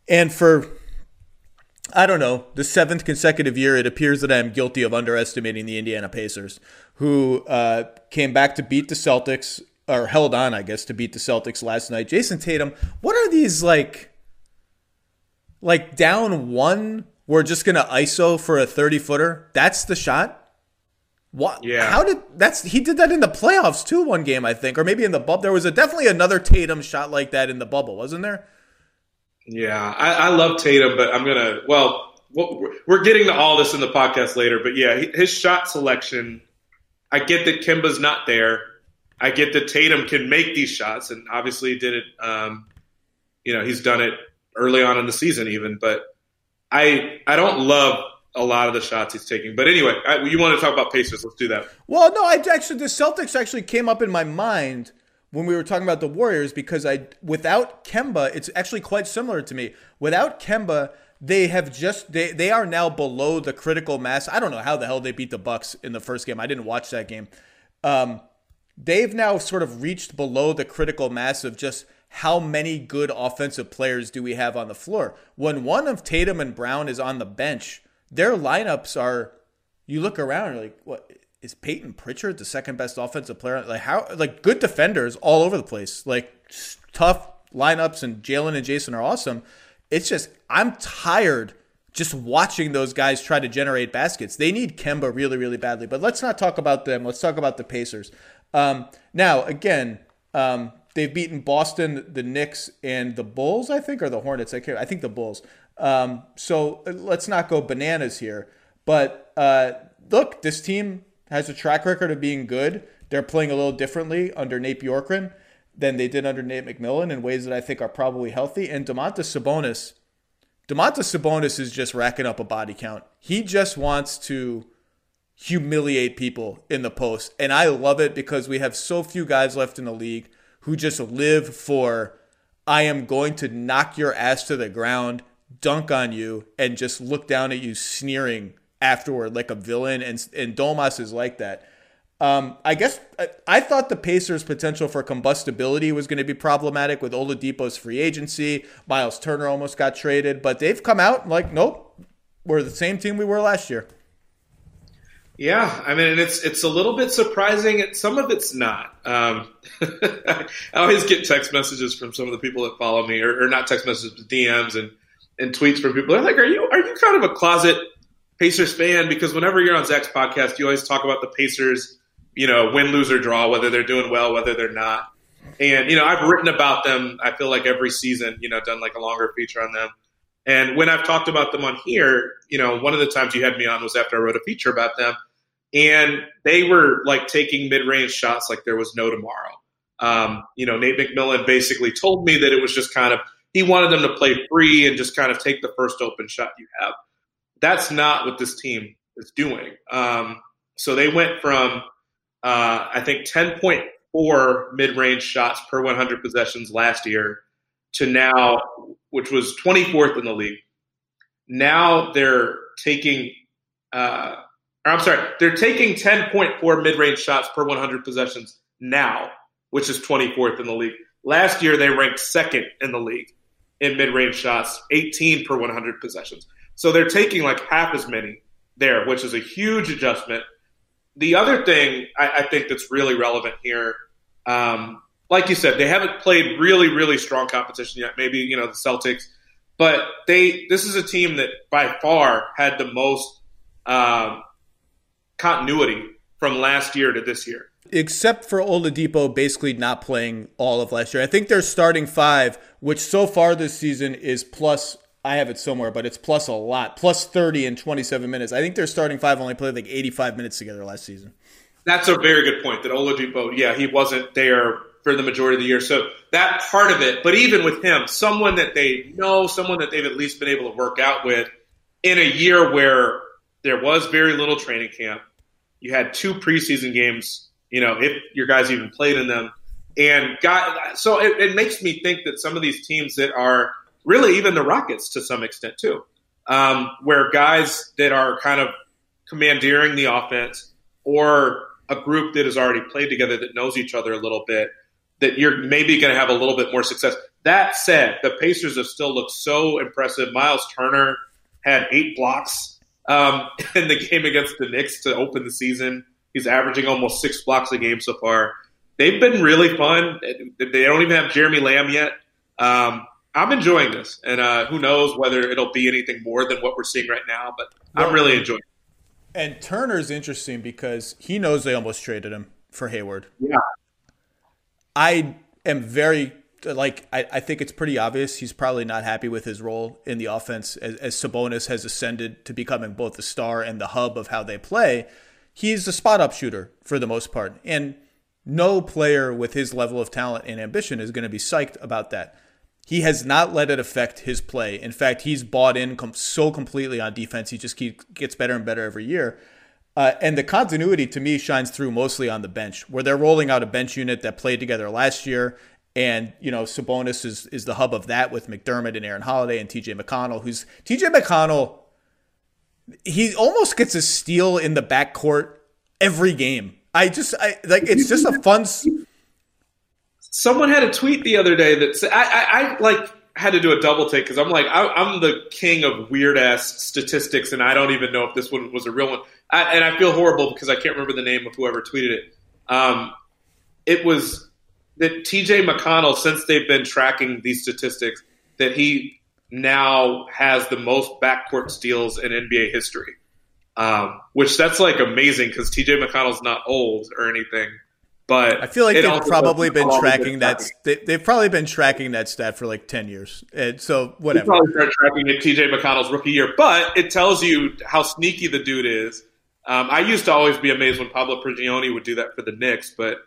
And for I don't know, the seventh consecutive year, it appears that I am guilty of underestimating the Indiana Pacers, who uh, came back to beat the Celtics, or held on, I guess, to beat the Celtics last night. Jayson Tatum, what are these like? Like down one, we're just gonna ISO for a thirty footer. That's the shot. What? Yeah. How did that's he did that in the playoffs too? One game I think, or maybe in the bubble. There was a definitely another Tatum shot like that in the bubble, wasn't there? Yeah, I, I love Tatum, but I'm gonna. Well, we're getting to all this in the podcast later, but yeah, his shot selection. I get that Kemba's not there. I get that Tatum can make these shots, and obviously did it. Um, you know, he's done it early on in the season, even. But I I don't love a lot of the shots he's taking. But anyway, I, you want to talk about Pacers? Let's do that. Well, no, I actually the Celtics actually came up in my mind when we were talking about the Warriors because I without Kemba, it's actually quite similar to me. Without Kemba, they have just they they are now below the critical mass. I don't know how the hell they beat the Bucks in the first game. I didn't watch that game. Um, they've now sort of reached below the critical mass of just how many good offensive players do we have on the floor. When one of Tatum and Brown is on the bench, their lineups are. You look around, like, what is Peyton Pritchard the second best offensive player? Like how? Like good defenders all over the place. Like tough lineups, and Jaylen and Jayson are awesome. It's just I'm tired just watching those guys try to generate baskets. They need Kemba really, really badly. But let's not talk about them. Let's talk about the Pacers. Um, now, again, um, they've beaten Boston, the Knicks, and the Bulls. I think, or the Hornets. I care. I think the Bulls. Um, so uh, let's not go bananas here. But uh, look, this team has a track record of being good. They're playing a little differently under Nate Bjorkgren than they did under Nate McMillan in ways that I think are probably healthy. And Domantas Sabonis, Domantas Sabonis is just racking up a body count. He just wants to humiliate people in the post. And I love it because we have so few guys left in the league who just live for I am going to knock your ass to the ground, dunk on you, and just look down at you sneering afterward like a villain. And and Domas is like that. Um, I guess I, I, thought the Pacers' potential for combustibility was going to be problematic with Oladipo's free agency. Miles Turner almost got traded, but they've come out like, nope, we're the same team we were last year. Yeah, I mean, it's it's a little bit surprising. Some of it's not. Um, I always get text messages from some of the people that follow me, or, or not text messages, but DMs and and tweets from people. They're like, "Are you are you kind of a closet Pacers fan?" Because whenever you're on Zach's podcast, you always talk about the Pacers, you know, win, lose, or draw, whether they're doing well, whether they're not. And you know, I've written about them. I feel like every season, you know, done like a longer feature on them. And when I've talked about them on here, you know, one of the times you had me on was after I wrote a feature about them and they were like taking mid-range shots like there was no tomorrow. Um, you know, Nate McMillan basically told me that it was just kind of he wanted them to play free and just kind of take the first open shot you have. That's not what this team is doing. Um, so they went from uh, I think 10.4 mid-range shots per 100 possessions last year to now, which was 24th in the league. Now they're taking uh, I'm sorry, they're taking 10.4 mid range shots per 100 possessions now, which is 24th in the league. Last year, they ranked second in the league in mid range shots, 18 per 100 possessions. So they're taking like half as many there, which is a huge adjustment. The other thing I, I think that's really relevant here, um, like you said, they haven't played really, really strong competition yet. Maybe you know the Celtics, but they this is a team that by far had the most um, continuity from last year to this year. Except for Oladipo basically not playing all of last year. I think they're starting five, which so far this season is plus, I have it somewhere, but it's plus a lot, plus 30 in 27 minutes. I think their starting five only played like 85 minutes together last season. That's a very good point that Oladipo, yeah, he wasn't there for the majority of the year. So that part of it, but even with him, someone that they know, someone that they've at least been able to work out with in a year where there was very little training camp. You had two preseason games, you know, if your guys even played in them. And got, so it, it makes me think that some of these teams that are really even the Rockets to some extent too, um, where guys that are kind of commandeering the offense or a group that has already played together that knows each other a little bit, that you're maybe going to have a little bit more success. That said, the Pacers have still looked so impressive. Miles Turner had eight blocks um, in the game against the Knicks to open the season. He's averaging almost six blocks a game so far. They've been really fun. They don't even have Jeremy Lamb yet. Um, I'm enjoying this, and uh, who knows whether it'll be anything more than what we're seeing right now. But I'm really enjoying. it. And Turner's interesting because he knows they almost traded him for Hayward. Yeah, I am very like I, I think it's pretty obvious he's probably not happy with his role in the offense as, as Sabonis has ascended to becoming both the star and the hub of how they play. He's a spot up shooter for the most part, and no player with his level of talent and ambition is going to be psyched about that. He has not let it affect his play. In fact, he's bought in com- so completely on defense. He just keep, gets better and better every year. Uh, and the continuity to me shines through mostly on the bench, where they're rolling out a bench unit that played together last year. And, you know, Sabonis is, is the hub of that with McDermott and Aaron Holiday and TJ McConnell, who's TJ McConnell, he almost gets a steal in the backcourt every game. I just, I like, it's just a fun. Someone had a tweet the other day that said, I, I, I like had to do a double take because I'm like, I, am the king of weird ass statistics, and I don't even know if this one was a real one. I, and I feel horrible because I can't remember the name of whoever tweeted it. Um, it was that TJ McConnell, since they've been tracking these statistics, that he now has the most backcourt steals in NBA history. Um, which that's like amazing because TJ McConnell's not old or anything. But I feel like they've probably been tracking that. They, have probably been tracking that stat for like ten years. And so whatever. They probably start tracking it TJ McConnell's rookie year, but it tells you how sneaky the dude is. Um, I used to always be amazed when Pablo Prigioni would do that for the Knicks, but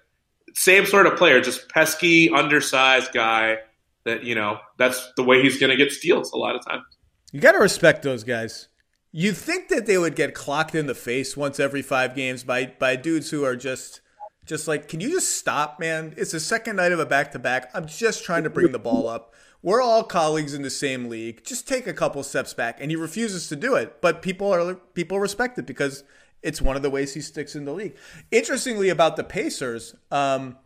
same sort of player, just pesky, undersized guy. That you know, that's the way he's going to get steals a lot of times. You got to respect those guys. You think that they would get clocked in the face once every five games by by dudes who are just just like, can you just stop, man? It's the second night of a back to back. I'm just trying to bring the ball up. We're all colleagues in the same league. Just take a couple steps back, and he refuses to do it. But people are people respect it because it's one of the ways he sticks in the league. Interestingly, about the Pacers, um,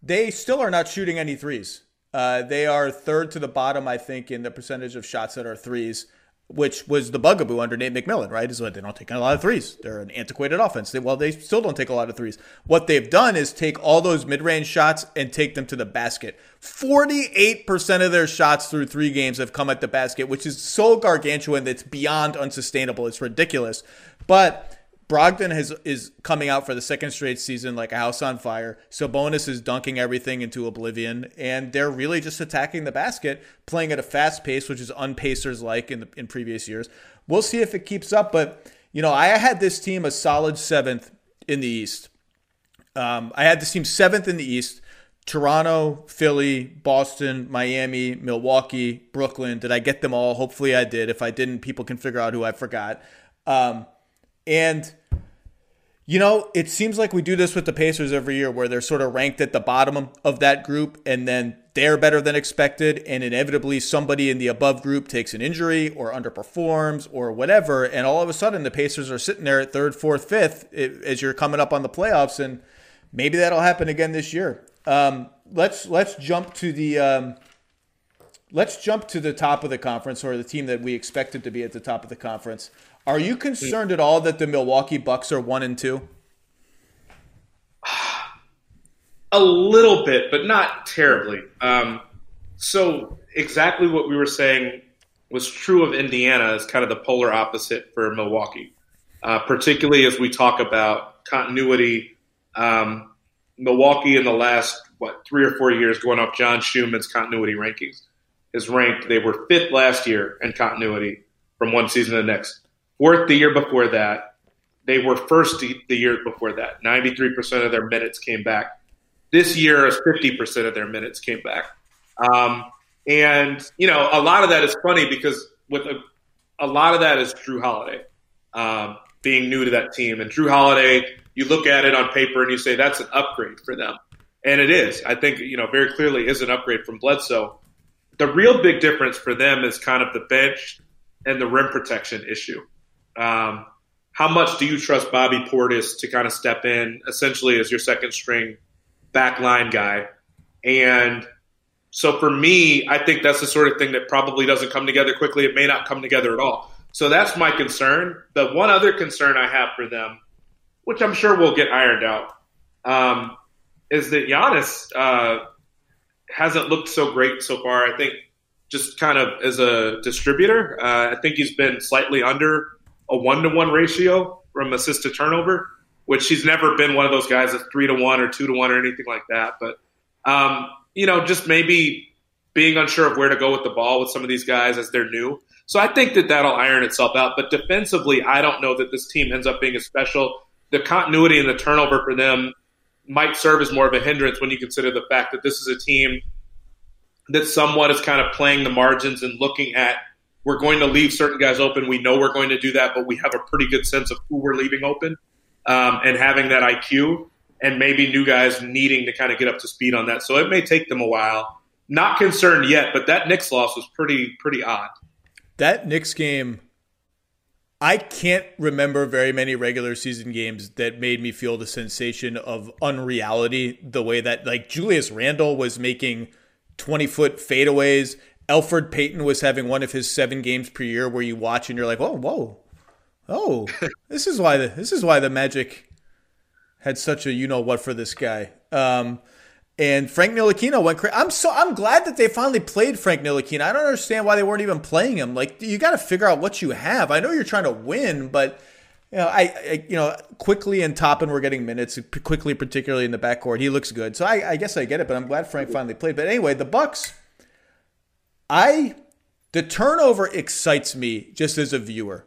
they still are not shooting any threes. Uh, they are third to the bottom, I think, in the percentage of shots that are threes which was the bugaboo under Nate McMillan, right? Is they don't take a lot of threes. They're an antiquated offense. They, well, they still don't take a lot of threes. What they've done is take all those mid range shots and take them to the basket. 48% of their shots through three games have come at the basket, which is so gargantuan that it's beyond unsustainable. It's ridiculous. But Brogdon has is coming out for the second straight season like a house on fire. Sabonis is dunking everything into oblivion, and they're really just attacking the basket, playing at a fast pace, which is unpacers like in the, in previous years. We'll see if it keeps up, but you know I had this team a solid seventh in the East. Um, I had this team seventh in the East. Toronto, Philly, Boston, Miami, Milwaukee, Brooklyn. Did I get them all? Hopefully I did. If I didn't, people can figure out who I forgot. Um, and you know, it seems like we do this with the Pacers every year where they're sort of ranked at the bottom of that group and then they're better than expected and inevitably somebody in the above group takes an injury or underperforms or whatever and all of a sudden the Pacers are sitting there at third, fourth, fifth as you're coming up on the playoffs and maybe that'll happen again this year. Um, let's let's jump to the um, let's jump to the top of the conference or the team that we expected to be at the top of the conference. Are you concerned at all that the Milwaukee Bucks are one and two? A little bit, but not terribly. Um, so exactly what we were saying was true of Indiana is kind of the polar opposite for Milwaukee, uh, particularly as we talk about continuity. Um, Milwaukee in the last what three or four years, going off John Schuhmann's continuity rankings, is ranked. They were fifth last year in continuity from one season to the next. Fourth the year before that. They were first the year before that. 93% of their minutes came back. This year, 50% of their minutes came back. Um, and, you know, a lot of that is funny because with a, a lot of that is Jrue Holiday um, being new to that team. And Jrue Holiday, you look at it on paper and you say that's an upgrade for them. And it is. I think, you know, very clearly is an upgrade from Bledsoe. The real big difference for them is kind of the bench and the rim protection issue. Um, how much do you trust Bobby Portis to kind of step in essentially as your second string backline guy? And so for me, I think that's the sort of thing that probably doesn't come together quickly. It may not come together at all. So that's my concern. The one other concern I have for them, which I'm sure will get ironed out, um, is that Giannis uh, hasn't looked so great so far. I think just kind of as a distributor, uh, I think he's been slightly under a one to one ratio from assist to turnover, which he's never been one of those guys that's three to one or two to one or anything like that. But um, you know, just maybe being unsure of where to go with the ball with some of these guys as they're new. So I think that that'll iron itself out. But defensively, I don't know that this team ends up being as special. The continuity and the turnover for them might serve as more of a hindrance when you consider the fact that this is a team that somewhat is kind of playing the margins and looking at we're going to leave certain guys open. We know we're going to do that, but we have a pretty good sense of who we're leaving open um, and having that IQ and maybe new guys needing to kind of get up to speed on that. So it may take them a while. Not concerned yet, but that Knicks loss was pretty pretty odd. That Knicks game, I can't remember very many regular season games that made me feel the sensation of unreality the way that like Julius Randle was making 20 foot fadeaways Elfrid Payton was having one of his seven games per year where you watch and you're like, whoa, whoa, oh, this is why the this is why the Magic had such a you know what for this guy. Um, and Frank Ntilikina went crazy. I'm so I'm glad that they finally played Frank Ntilikina. I don't understand why they weren't even playing him. Like you got to figure out what you have. I know you're trying to win, but you know, I, I, you know Quickley and Toppin were getting minutes. Quickley, particularly in the backcourt, he looks good. So I, I guess I get it. But I'm glad Frank finally played. But anyway, the Bucks I the turnover excites me just as a viewer.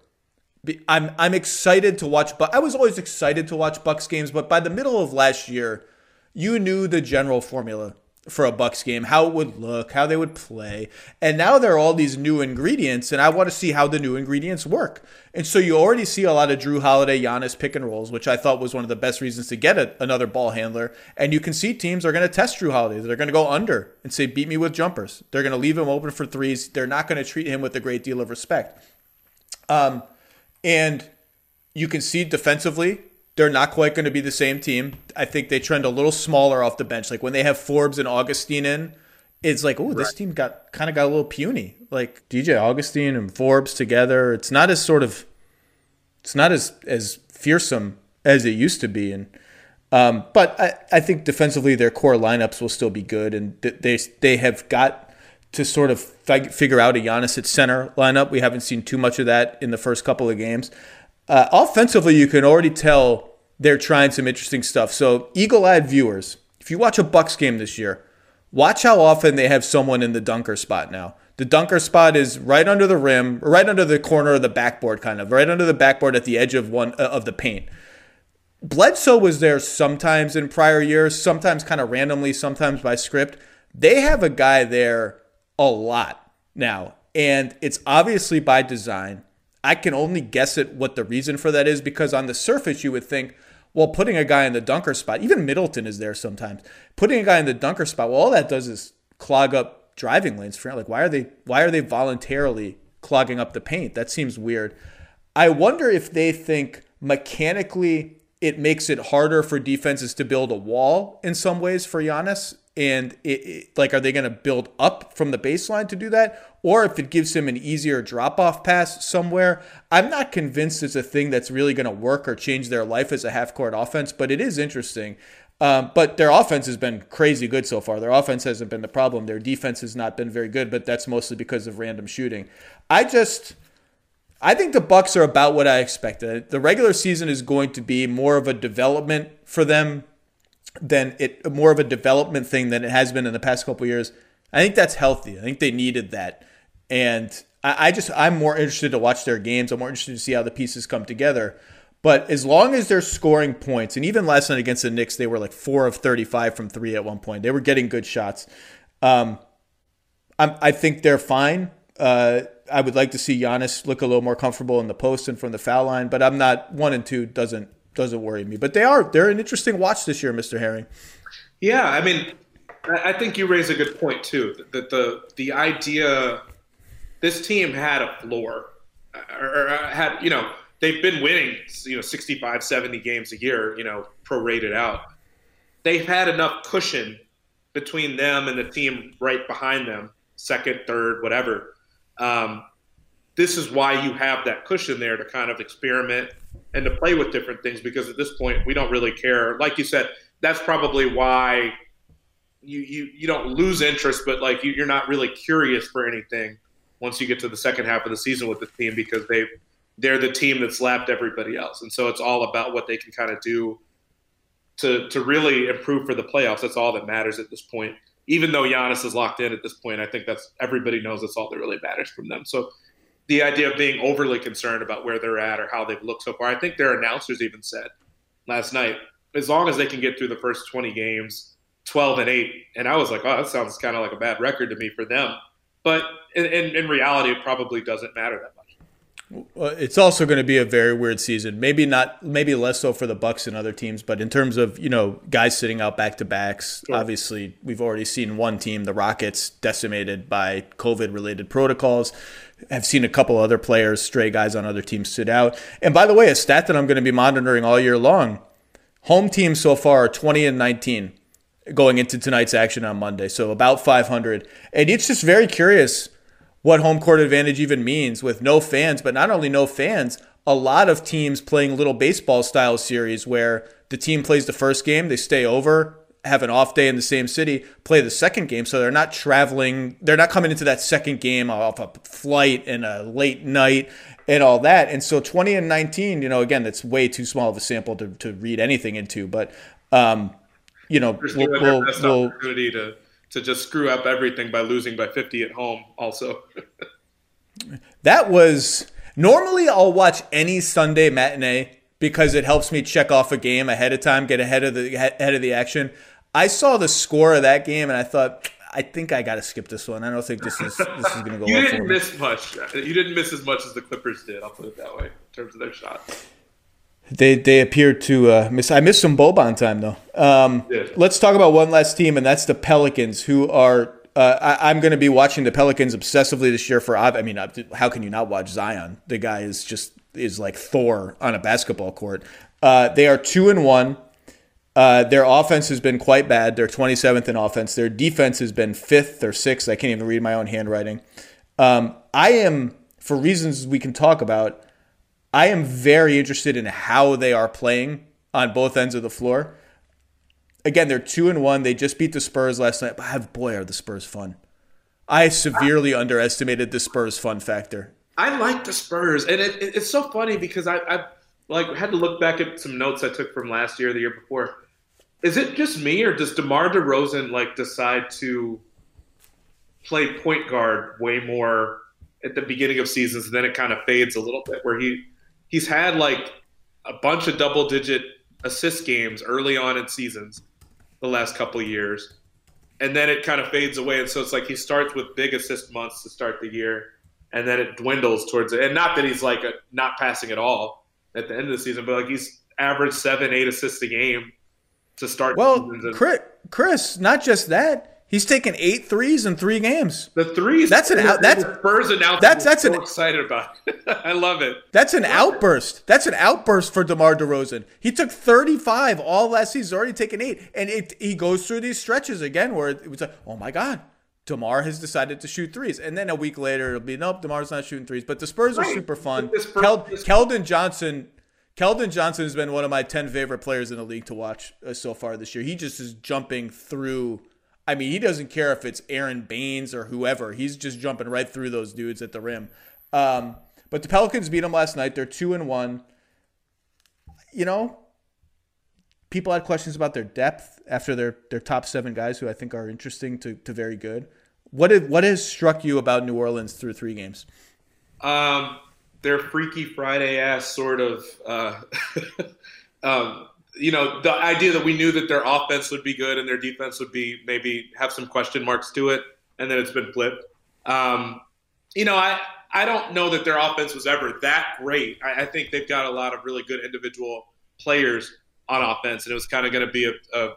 I'm I'm excited to watch, but I was always excited to watch Bucks games. But by the middle of last year, you knew the general formula for a Bucks game, how it would look, how they would play. And now there are all these new ingredients, and I want to see how the new ingredients work. And so you already see a lot of Jrue Holiday, Giannis pick and rolls, which I thought was one of the best reasons to get a, another ball handler. And you can see teams are going to test Jrue Holiday. They're going to go under and say, beat me with jumpers. They're going to leave him open for threes. They're not going to treat him with a great deal of respect. Um, and you can see defensively, they're not quite going to be the same team. I think they trend a little smaller off the bench. Like when they have Forbes and Augustin in, it's like, oh, right. this team got kind of got a little puny. Like DJ Augustin and Forbes together, it's not as sort of, it's not as as fearsome as it used to be. And um, but I, I think defensively their core lineups will still be good, and they they have got to sort of figure out a Giannis at center lineup. We haven't seen too much of that in the first couple of games. Uh, offensively, you can already tell they're trying some interesting stuff. So, eagle-eyed viewers, if you watch a Bucks game this year, watch how often they have someone in the dunker spot now. The dunker spot is right under the rim, right under the corner of the backboard, kind of right under the backboard at the edge of one uh, of the paint. Bledsoe was there sometimes in prior years, sometimes kind of randomly, sometimes by script. They have a guy there a lot now, and it's obviously by design. I can only guess at what the reason for that is because on the surface you would think, well, putting a guy in the dunker spot, even Middleton is there sometimes. Putting a guy in the dunker spot, well, all that does is clog up driving lanes for like why are they why are they voluntarily clogging up the paint? That seems weird. I wonder if they think mechanically it makes it harder for defenses to build a wall in some ways for Giannis and it, it, like are they going to build up from the baseline to do that or if it gives him an easier drop off pass somewhere i'm not convinced it's a thing that's really going to work or change their life as a half court offense but it is interesting um, but their offense has been crazy good so far their offense hasn't been the problem their defense has not been very good but that's mostly because of random shooting i just I think the Bucks are about what I expected. The regular season is going to be more of a development for them than it more of a development thing than it has been in the past couple years. I think that's healthy. I think they needed that, and I, I just I'm more interested to watch their games. I'm more interested to see how the pieces come together. But as long as they're scoring points, and even last night against the Knicks, they were like four of 35 from three at one point. They were getting good shots. Um, i think they're fine. Uh, I would like to see Giannis look a little more comfortable in the post and from the foul line, but I'm not one and two doesn't doesn't worry me. But they are they're an interesting watch this year, Mr. Herring. Yeah, I mean, I think you raise a good point too. That the the idea this team had a floor, or, had you know they've been winning you know 65, 70 games a year, you know prorated out. They've had enough cushion between them and the team right behind them, second, third, whatever. Um, this is why you have that cushion there to kind of experiment and to play with different things because at this point we don't really care. Like you said, that's probably why you you, you don't lose interest, but like you, you're not really curious for anything once you get to the second half of the season with the team because they they're the team that's lapped everybody else, and so it's all about what they can kind of do to to really improve for the playoffs. That's all that matters at this point. Even though Giannis is locked in at this point, I think that's everybody knows that's all that really matters from them. So the idea of being overly concerned about where they're at or how they've looked so far. I think their announcers even said last night, as long as they can get through the first 20 games, 12 and 8. And I was like, oh, that sounds kind of like a bad record to me for them. But in, in, reality, it probably doesn't matter that much. Well, it's also going to be a very weird season. Maybe not, maybe less so for the Bucks and other teams, but in terms of you know guys sitting out back to backs, sure. obviously we've already seen one team, the Rockets, decimated by COVID related protocols. Have seen a couple other players, stray guys on other teams, sit out. And by the way, a stat that I'm going to be monitoring all year long: home teams so far are 20 and 19 going into tonight's action on Monday, so about 500. And it's just very curious what home court advantage even means with no fans, but not only no fans, a lot of teams playing little baseball style series where the team plays the first game, they stay over, have an off day in the same city, play the second game. So they're not traveling, they're not coming into that second game off a flight and a late night and all that. And so 20 and 19, you know, again, that's way too small of a sample to, to read anything into. But, um, you know, we'll, we'll, we'll, opportunity to to just screw up everything by losing by 50 at home also. that was normally I'll watch any Sunday matinee because it helps me check off a game ahead of time, get ahead of the ahead of the action. I saw the score of that game and I thought I think I got to skip this one. I don't think this is this is going to go. you didn't miss much. You didn't miss as much as the Clippers did. I'll put it that way in terms of their shots. They they appear to uh, miss. I missed some Boban time though. Um, yeah. Let's talk about one last team, and that's the Pelicans, who are. Uh, I, am going to be watching the Pelicans obsessively this year. For I mean, how can you not watch Zion? The guy is just is like Thor on a basketball court. Uh, they are two and one. Uh, their offense has been quite bad. They're 27th in offense. Their defense has been fifth or sixth. I can't even read my own handwriting. Um, I am, for reasons we can talk about, I am very interested in how they are playing on both ends of the floor. Again, they're two and one. They just beat the Spurs last night. But boy, are the Spurs fun! I severely underestimated the Spurs fun factor. I like the Spurs, and it, it, it's so funny because I, I like had to look back at some notes I took from last year, the year before. Is it just me, or does DeMar DeRozan like decide to play point guard way more at the beginning of seasons, and then it kind of fades a little bit, where he he's had like a bunch of double digit assist games early on in seasons the last couple years. And then it kind of fades away. And so it's like he starts with big assist months to start the year. And then it dwindles towards it. And not that he's like a, not passing at all at the end of the season, but like he's averaged seven, eight assists a game to start. Well, Chris, Chris, not just that. He's taken eight threes in three games. The threes. That's an out. That's Spurs announcement. That's that's so an excited about. I love it. That's an outburst. That's an outburst for DeMar DeRozan. He took 35 all last season. He's already taken eight, and it, he goes through these stretches again where it was like, oh my god, DeMar has decided to shoot threes, and then a week later it'll be nope, DeMar's not shooting threes. But the Spurs right. are super fun. Kel- Keldon Johnson. Keldon Johnson has been one of my 10 favorite players in the league to watch uh, so far this year. He just is jumping through I mean, he doesn't care if it's Aron Baynes or whoever. He's just jumping right through those dudes at the rim. Um, but the Pelicans beat them last night. They're two and one. You know, people had questions about their depth after their their top seven guys, who I think are interesting to, to very good. What did, what has struck you about New Orleans through three games? Um, their Freaky Friday ass sort of uh, um, you know, the idea that we knew that their offense would be good and their defense would be maybe have some question marks to it, and then it's been flipped. Um, you know, I I don't know that their offense was ever that great. I, I think they've got a lot of really good individual players on offense, and it was kind of going to be a, a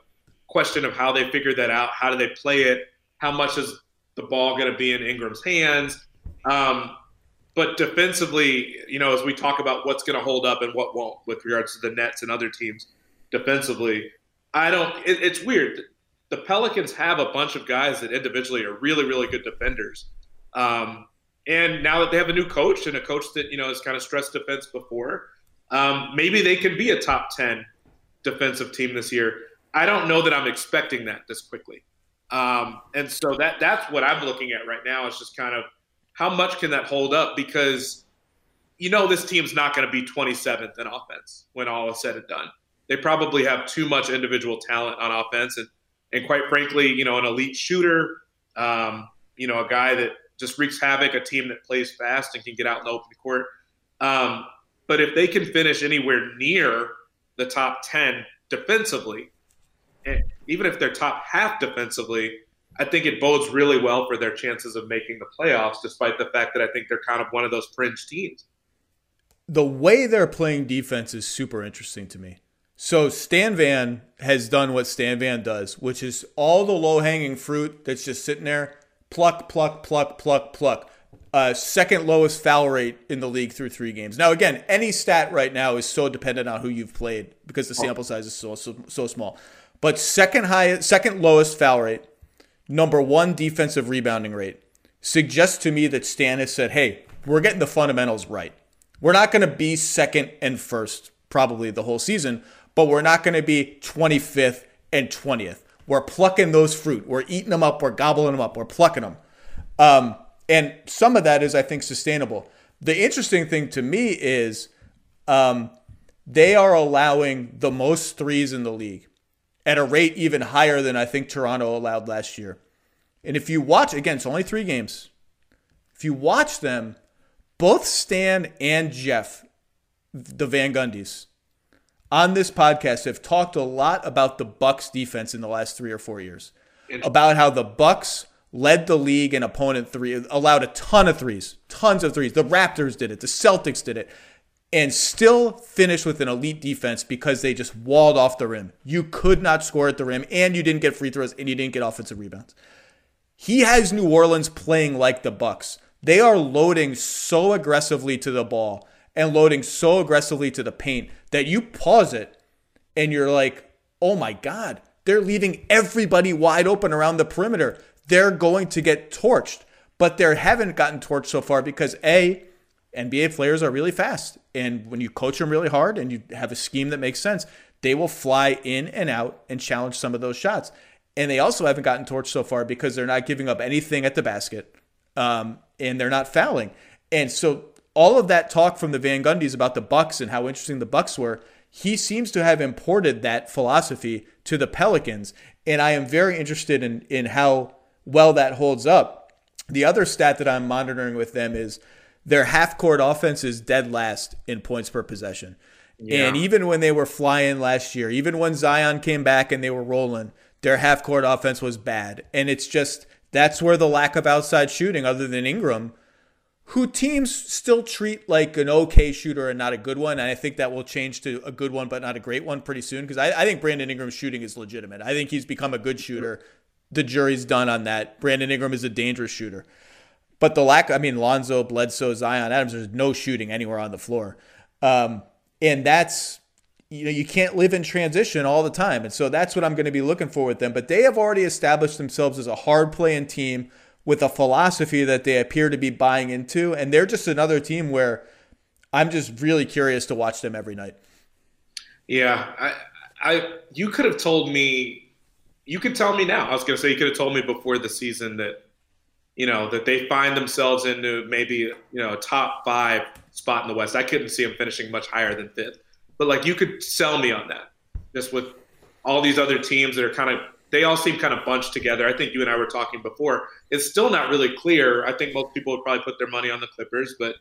question of how they figure that out. How do they play it? How much is the ball going to be in Ingram's hands? Um, but defensively, you know, as we talk about what's going to hold up and what won't with regards to the Nets and other teams, defensively. I don't. It, it's weird. The Pelicans have a bunch of guys that individually are really, really good defenders. Um, And now that they have a new coach and a coach that you know has kind of stressed defense before, um, maybe they can be a top ten defensive team this year. I don't know that I'm expecting that this quickly. Um, and so that that's what I'm looking at right now is just kind of how much can that hold up because you know this team's not going to be 27th in offense when all is said and done. They probably have too much individual talent on offense and and quite frankly, you know, an elite shooter, um, you know, a guy that just wreaks havoc, a team that plays fast and can get out in the open court. Um, but if they can finish anywhere near the top 10 defensively, even if they're top half defensively, I think it bodes really well for their chances of making the playoffs, despite the fact that I think they're kind of one of those fringe teams. The way they're playing defense is super interesting to me. So Stan Van has done what Stan Van does, which is all the low hanging fruit that's just sitting there, pluck, pluck, pluck, pluck, pluck. Uh, second lowest foul rate in the league through three games. Now, again, any stat right now is so dependent on who you've played because the sample size is so so, so small. But second highest, second lowest foul rate, number one defensive rebounding rate, suggests to me that Stan has said, "Hey, we're getting the fundamentals right. We're not going to be second and first probably the whole season, but we're not going to be 25th and 20th. We're plucking those fruit. We're eating them up. We're gobbling them up. We're plucking them." Um, and some of that is, I think, sustainable. The interesting thing to me is um, they are allowing the most threes in the league at a rate even higher than I think Toronto allowed last year. And if you watch, again, it's only three games. If you watch them, both Stan and Jeff, the Van Gundys, on this podcast have talked a lot about the Bucks defense in the last three or four years. About how the Bucks led the league in opponent three, allowed a ton of threes, tons of threes. The Raptors did it, the Celtics did it and still finish with an elite defense because they just walled off the rim. You could not score at the rim, and you didn't get free throws, and you didn't get offensive rebounds. He has New Orleans playing like the Bucks. They are loading so aggressively to the ball and loading so aggressively to the paint that you pause it and you're like, "Oh my god, they're leaving everybody wide open around the perimeter. They're going to get torched." But they haven't gotten torched so far because A, NBA players are really fast. And when you coach them really hard and you have a scheme that makes sense, they will fly in and out and challenge some of those shots. And they also haven't gotten torched so far because they're not giving up anything at the basket um, and they're not fouling. And so all of that talk from the Van Gundys about the Bucks and how interesting the Bucks were, he seems to have imported that philosophy to the Pelicans. And I am very interested in in how well that holds up. The other stat that I'm monitoring with them is their half court offense is dead last in points per possession. Yeah. And even when they were flying last year, even when Zion came back and they were rolling, their half court offense was bad. And it's just that's where the lack of outside shooting, other than Ingram, who teams still treat like an okay shooter and not a good one. And I think that will change to a good one, but not a great one pretty soon. Because I, I think Brandon Ingram's shooting is legitimate. I think he's become a good shooter. The jury's done on that. Brandon Ingram is a dangerous shooter. But the lack, I mean, Lonzo, Bledsoe, Zion, Adams, there's no shooting anywhere on the floor. Um, and that's, you know, you can't live in transition all the time. And so that's what I'm going to be looking for with them. But they have already established themselves as a hard playing team with a philosophy that they appear to be buying into. And they're just another team where I'm just really curious to watch them every night. Yeah. I, I, you could have told me, you could tell me now. I was going to say, you could have told me before the season that you know, that they find themselves into maybe, you know, a top five spot in the West. I couldn't see them finishing much higher than fifth. But like you could sell me on that. Just with all these other teams that are kind of they all seem kind of bunched together. I think you and I were talking before. It's still not really clear. I think most people would probably put their money on the Clippers, but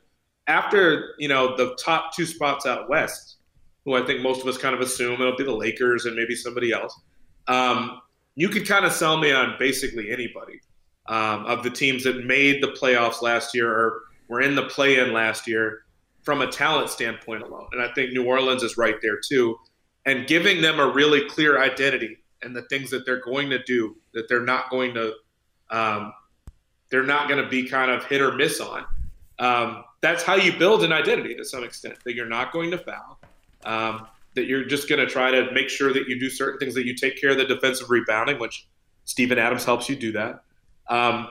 after, you know, the top two spots out west, who I think most of us kind of assume it'll be the Lakers and maybe somebody else. Um, you could kind of sell me on basically anybody um, of the teams that made the playoffs last year or were in the play-in last year from a talent standpoint alone. And I think New Orleans is right there too. And giving them a really clear identity and the things that they're going to do that they're not going to um, they're not going to be kind of hit or miss on. Um, that's how you build an identity to some extent. That you're not going to foul. Um, that you're just going to try to make sure that you do certain things. That you take care of the defensive rebounding, which Steven Adams helps you do that. Um,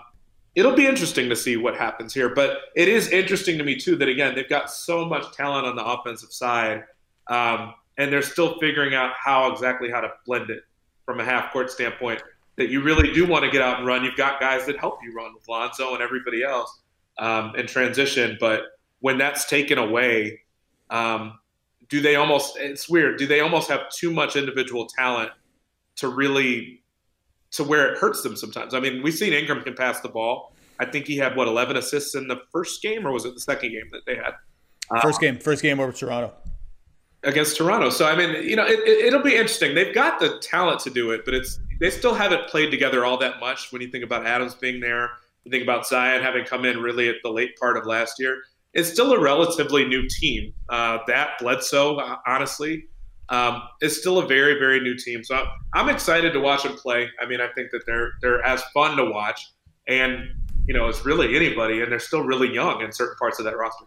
it'll be interesting to see what happens here. But it is interesting to me too that again they've got so much talent on the offensive side, um, and they're still figuring out how exactly how to blend it from a half court standpoint. That you really do want to get out and run. You've got guys that help you run with Lonzo and everybody else um, in transition, but when that's taken away, um, do they almost? It's weird. Do they almost have too much individual talent to really to where it hurts them sometimes? I mean, we've seen Ingram can pass the ball. I think he had what 11 assists in the first game, or was it the second game that they had? First game, first game over Toronto against Toronto. So I mean, you know, it, will it, be interesting. They've got the talent to do it, but it's they still haven't played together all that much. When you think about Adams being there, you think about Zion having come in really at the late part of last year it's still a relatively new team. Uh, that Bledsoe, uh, honestly, um, is still a very, very new team. So I'm, I'm excited to watch them play. I mean, I think that they're they're as fun to watch, and you know, it's really anybody, and they're still really young in certain parts of that roster.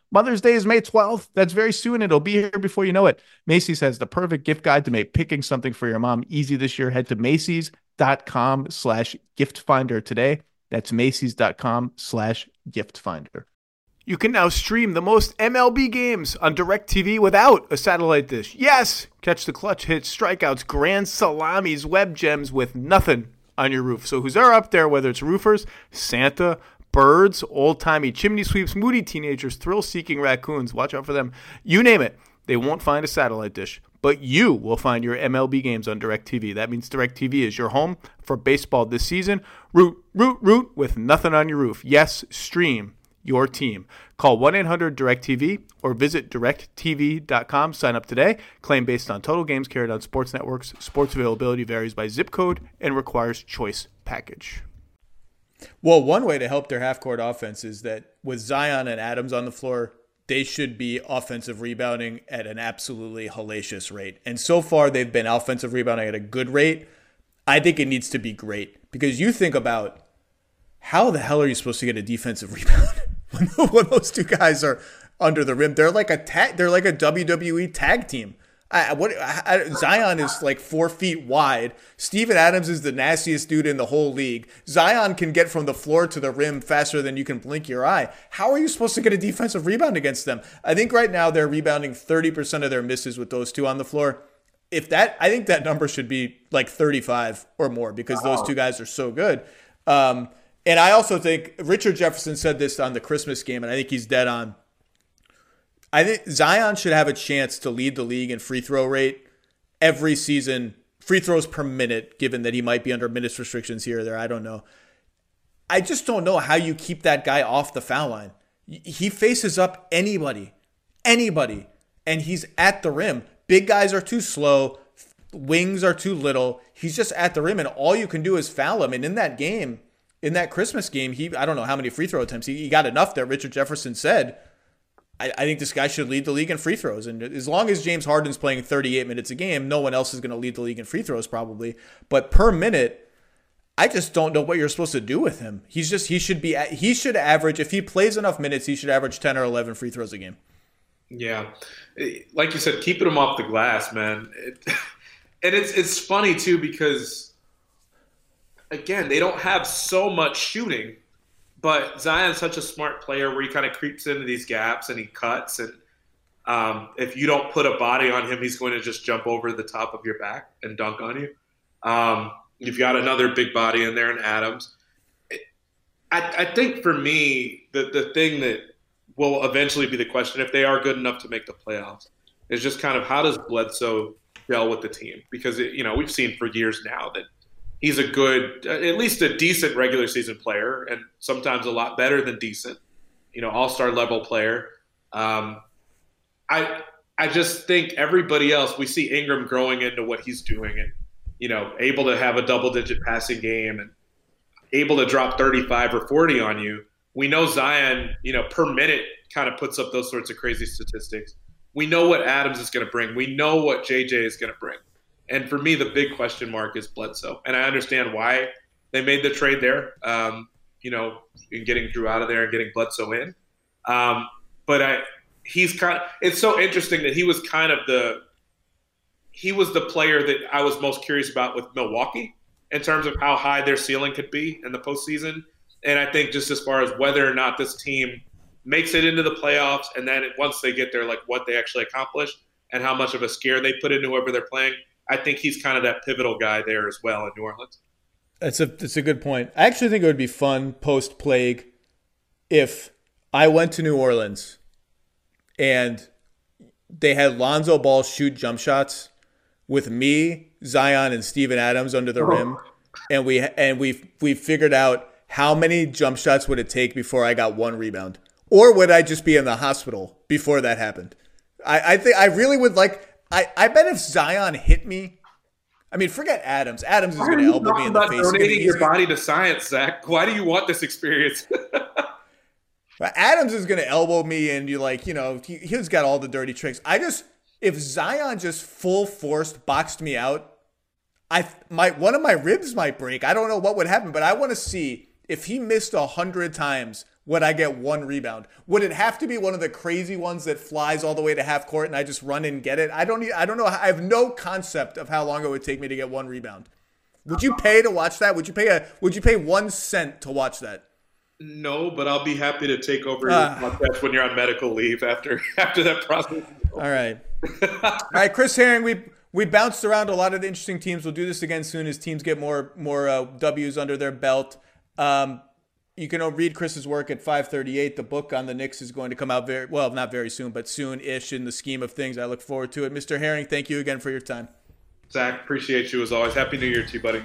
Mother's Day is May 12th. That's very soon. It'll be here before you know it. Macy's has the perfect gift guide to make picking something for your mom easy this year. Head to Macy's.com slash gift finder today. That's Macy's.com slash gift finder. You can now stream the most MLB games on DirecTV without a satellite dish. Yes! Catch the clutch hits, strikeouts, grand salamis, web gems with nothing on your roof. So who's there up there, whether it's roofers, Santa, birds, old timey chimney sweeps, moody teenagers, thrill seeking raccoons, watch out for them. You name it, they won't find a satellite dish. But you will find your MLB games on DirecTV. That means DirecTV is your home for baseball this season. Root, root, root with nothing on your roof. Yes, stream your team. Call 1 800 DirecTV or visit directv.com. Sign up today. Claim based on total games carried on sports networks. Sports availability varies by zip code and requires choice package. Well, one way to help their half court offense is that with Zion and Adams on the floor, they should be offensive rebounding at an absolutely hellacious rate. And so far, they've been offensive rebounding at a good rate. I think it needs to be great because you think about how the hell are you supposed to get a defensive rebound? when those two guys are under the rim. They're like a tag. They're like a WWE tag team. I, what I, Zion is like four feet wide. Steven Adams is the nastiest dude in the whole league. Zion can get from the floor to the rim faster than you can blink your eye. How are you supposed to get a defensive rebound against them? I think right now they're rebounding 30% of their misses with those two on the floor. If that, I think that number should be like 35 or more because those two guys are so good. Um, and I also think Richard Jefferson said this on the Christmas game, and I think he's dead on. I think Zion should have a chance to lead the league in free throw rate every season, free throws per minute, given that he might be under minutes restrictions here or there. I don't know. I just don't know how you keep that guy off the foul line. He faces up anybody, anybody, and he's at the rim. Big guys are too slow, wings are too little. He's just at the rim, and all you can do is foul him. And in that game, in that Christmas game, he I don't know how many free throw attempts he, he got enough that Richard Jefferson said. I, I, think this guy should lead the league in free throws, and as long as James Harden's playing 38 minutes a game, no one else is going to lead the league in free throws probably. But per minute, I just don't know what you're supposed to do with him. He's just he should be he should average if he plays enough minutes, he should average 10 or 11 free throws a game. Yeah, eh, like you said, keeping him off the glass, man. It, and it's it's funny too because again, they don't have so much shooting, but Zion's such a smart player where he kind of creeps into these gaps and he cuts. And um, if you don't put a body on him, he's going to just jump over the top of your back and dunk on you. Um, you've got another big body in there in Adams. I, I think for me, the, the thing that will eventually be the question, if they are good enough to make the playoffs, is just kind of how does Bledsoe gel with the team? Because, it, you know, we've seen for years now that – he's a good, at least a decent regular season player, and sometimes a lot better than decent. You know, all star level player. Um, I I just think everybody else, we see Ingram growing into what he's doing and, you know, able to have a double digit passing game and able to drop 35 or 40 on you. We know Zion, you know, per minute kind of puts up those sorts of crazy statistics. We know what Adams is going to bring. We know what JJ is going to bring. And for me, the big question mark is Bledsoe. And I understand why they made the trade there, um, you know, in getting Jrue out of there and getting Bledsoe in. Um, but I, he's kind of, it's so interesting that he was kind of the, he was the player that I was most curious about with Milwaukee in terms of how high their ceiling could be in the postseason. And I think just as far as whether or not this team makes it into the playoffs, and then once they get there, like what they actually accomplish and how much of a scare they put into whoever they're playing. I think he's kind of that pivotal guy there as well in New Orleans. That's a that's a good point. I actually think it would be fun post plague if I went to New Orleans and they had Lonzo Ball shoot jump shots with me, Zion, and Steven Adams under the rim, and we and we we figured out how many jump shots would it take before I got one rebound, or would I just be in the hospital before that happened? I, I think I really would like. I, I bet if Zion hit me, I mean, forget Adams. Adams is going to elbow me in the face. Donating your body to science, Zach. Why do you want this experience? Adams is going to elbow me, and you're like, you know, he, he's got all the dirty tricks. I just, if Zion just full forced boxed me out, I my one of my ribs might break. I don't know what would happen, but I want to see if he missed a hundred times. Would I get one rebound? Would it have to be one of the crazy ones that flies all the way to half court and I just run and get it? I don't. I don't know. I have no concept of how long it would take me to get one rebound. Would you pay to watch that? Would you pay a? Would you pay one cent to watch that? No, but I'll be happy to take over uh, your podcast when you're on medical leave after after that process. All right, all right, Chris Herring. We we bounced around a lot of the interesting teams. We'll do this again soon as teams get more more uh, W's under their belt. Um, you can read Chris's work at 538. The book on the Knicks is going to come out very well, not very soon, but soon-ish in the scheme of things. I look forward to it. Mr. Herring, thank you again for your time. Zach, appreciate you as always. Happy New Year to you, buddy.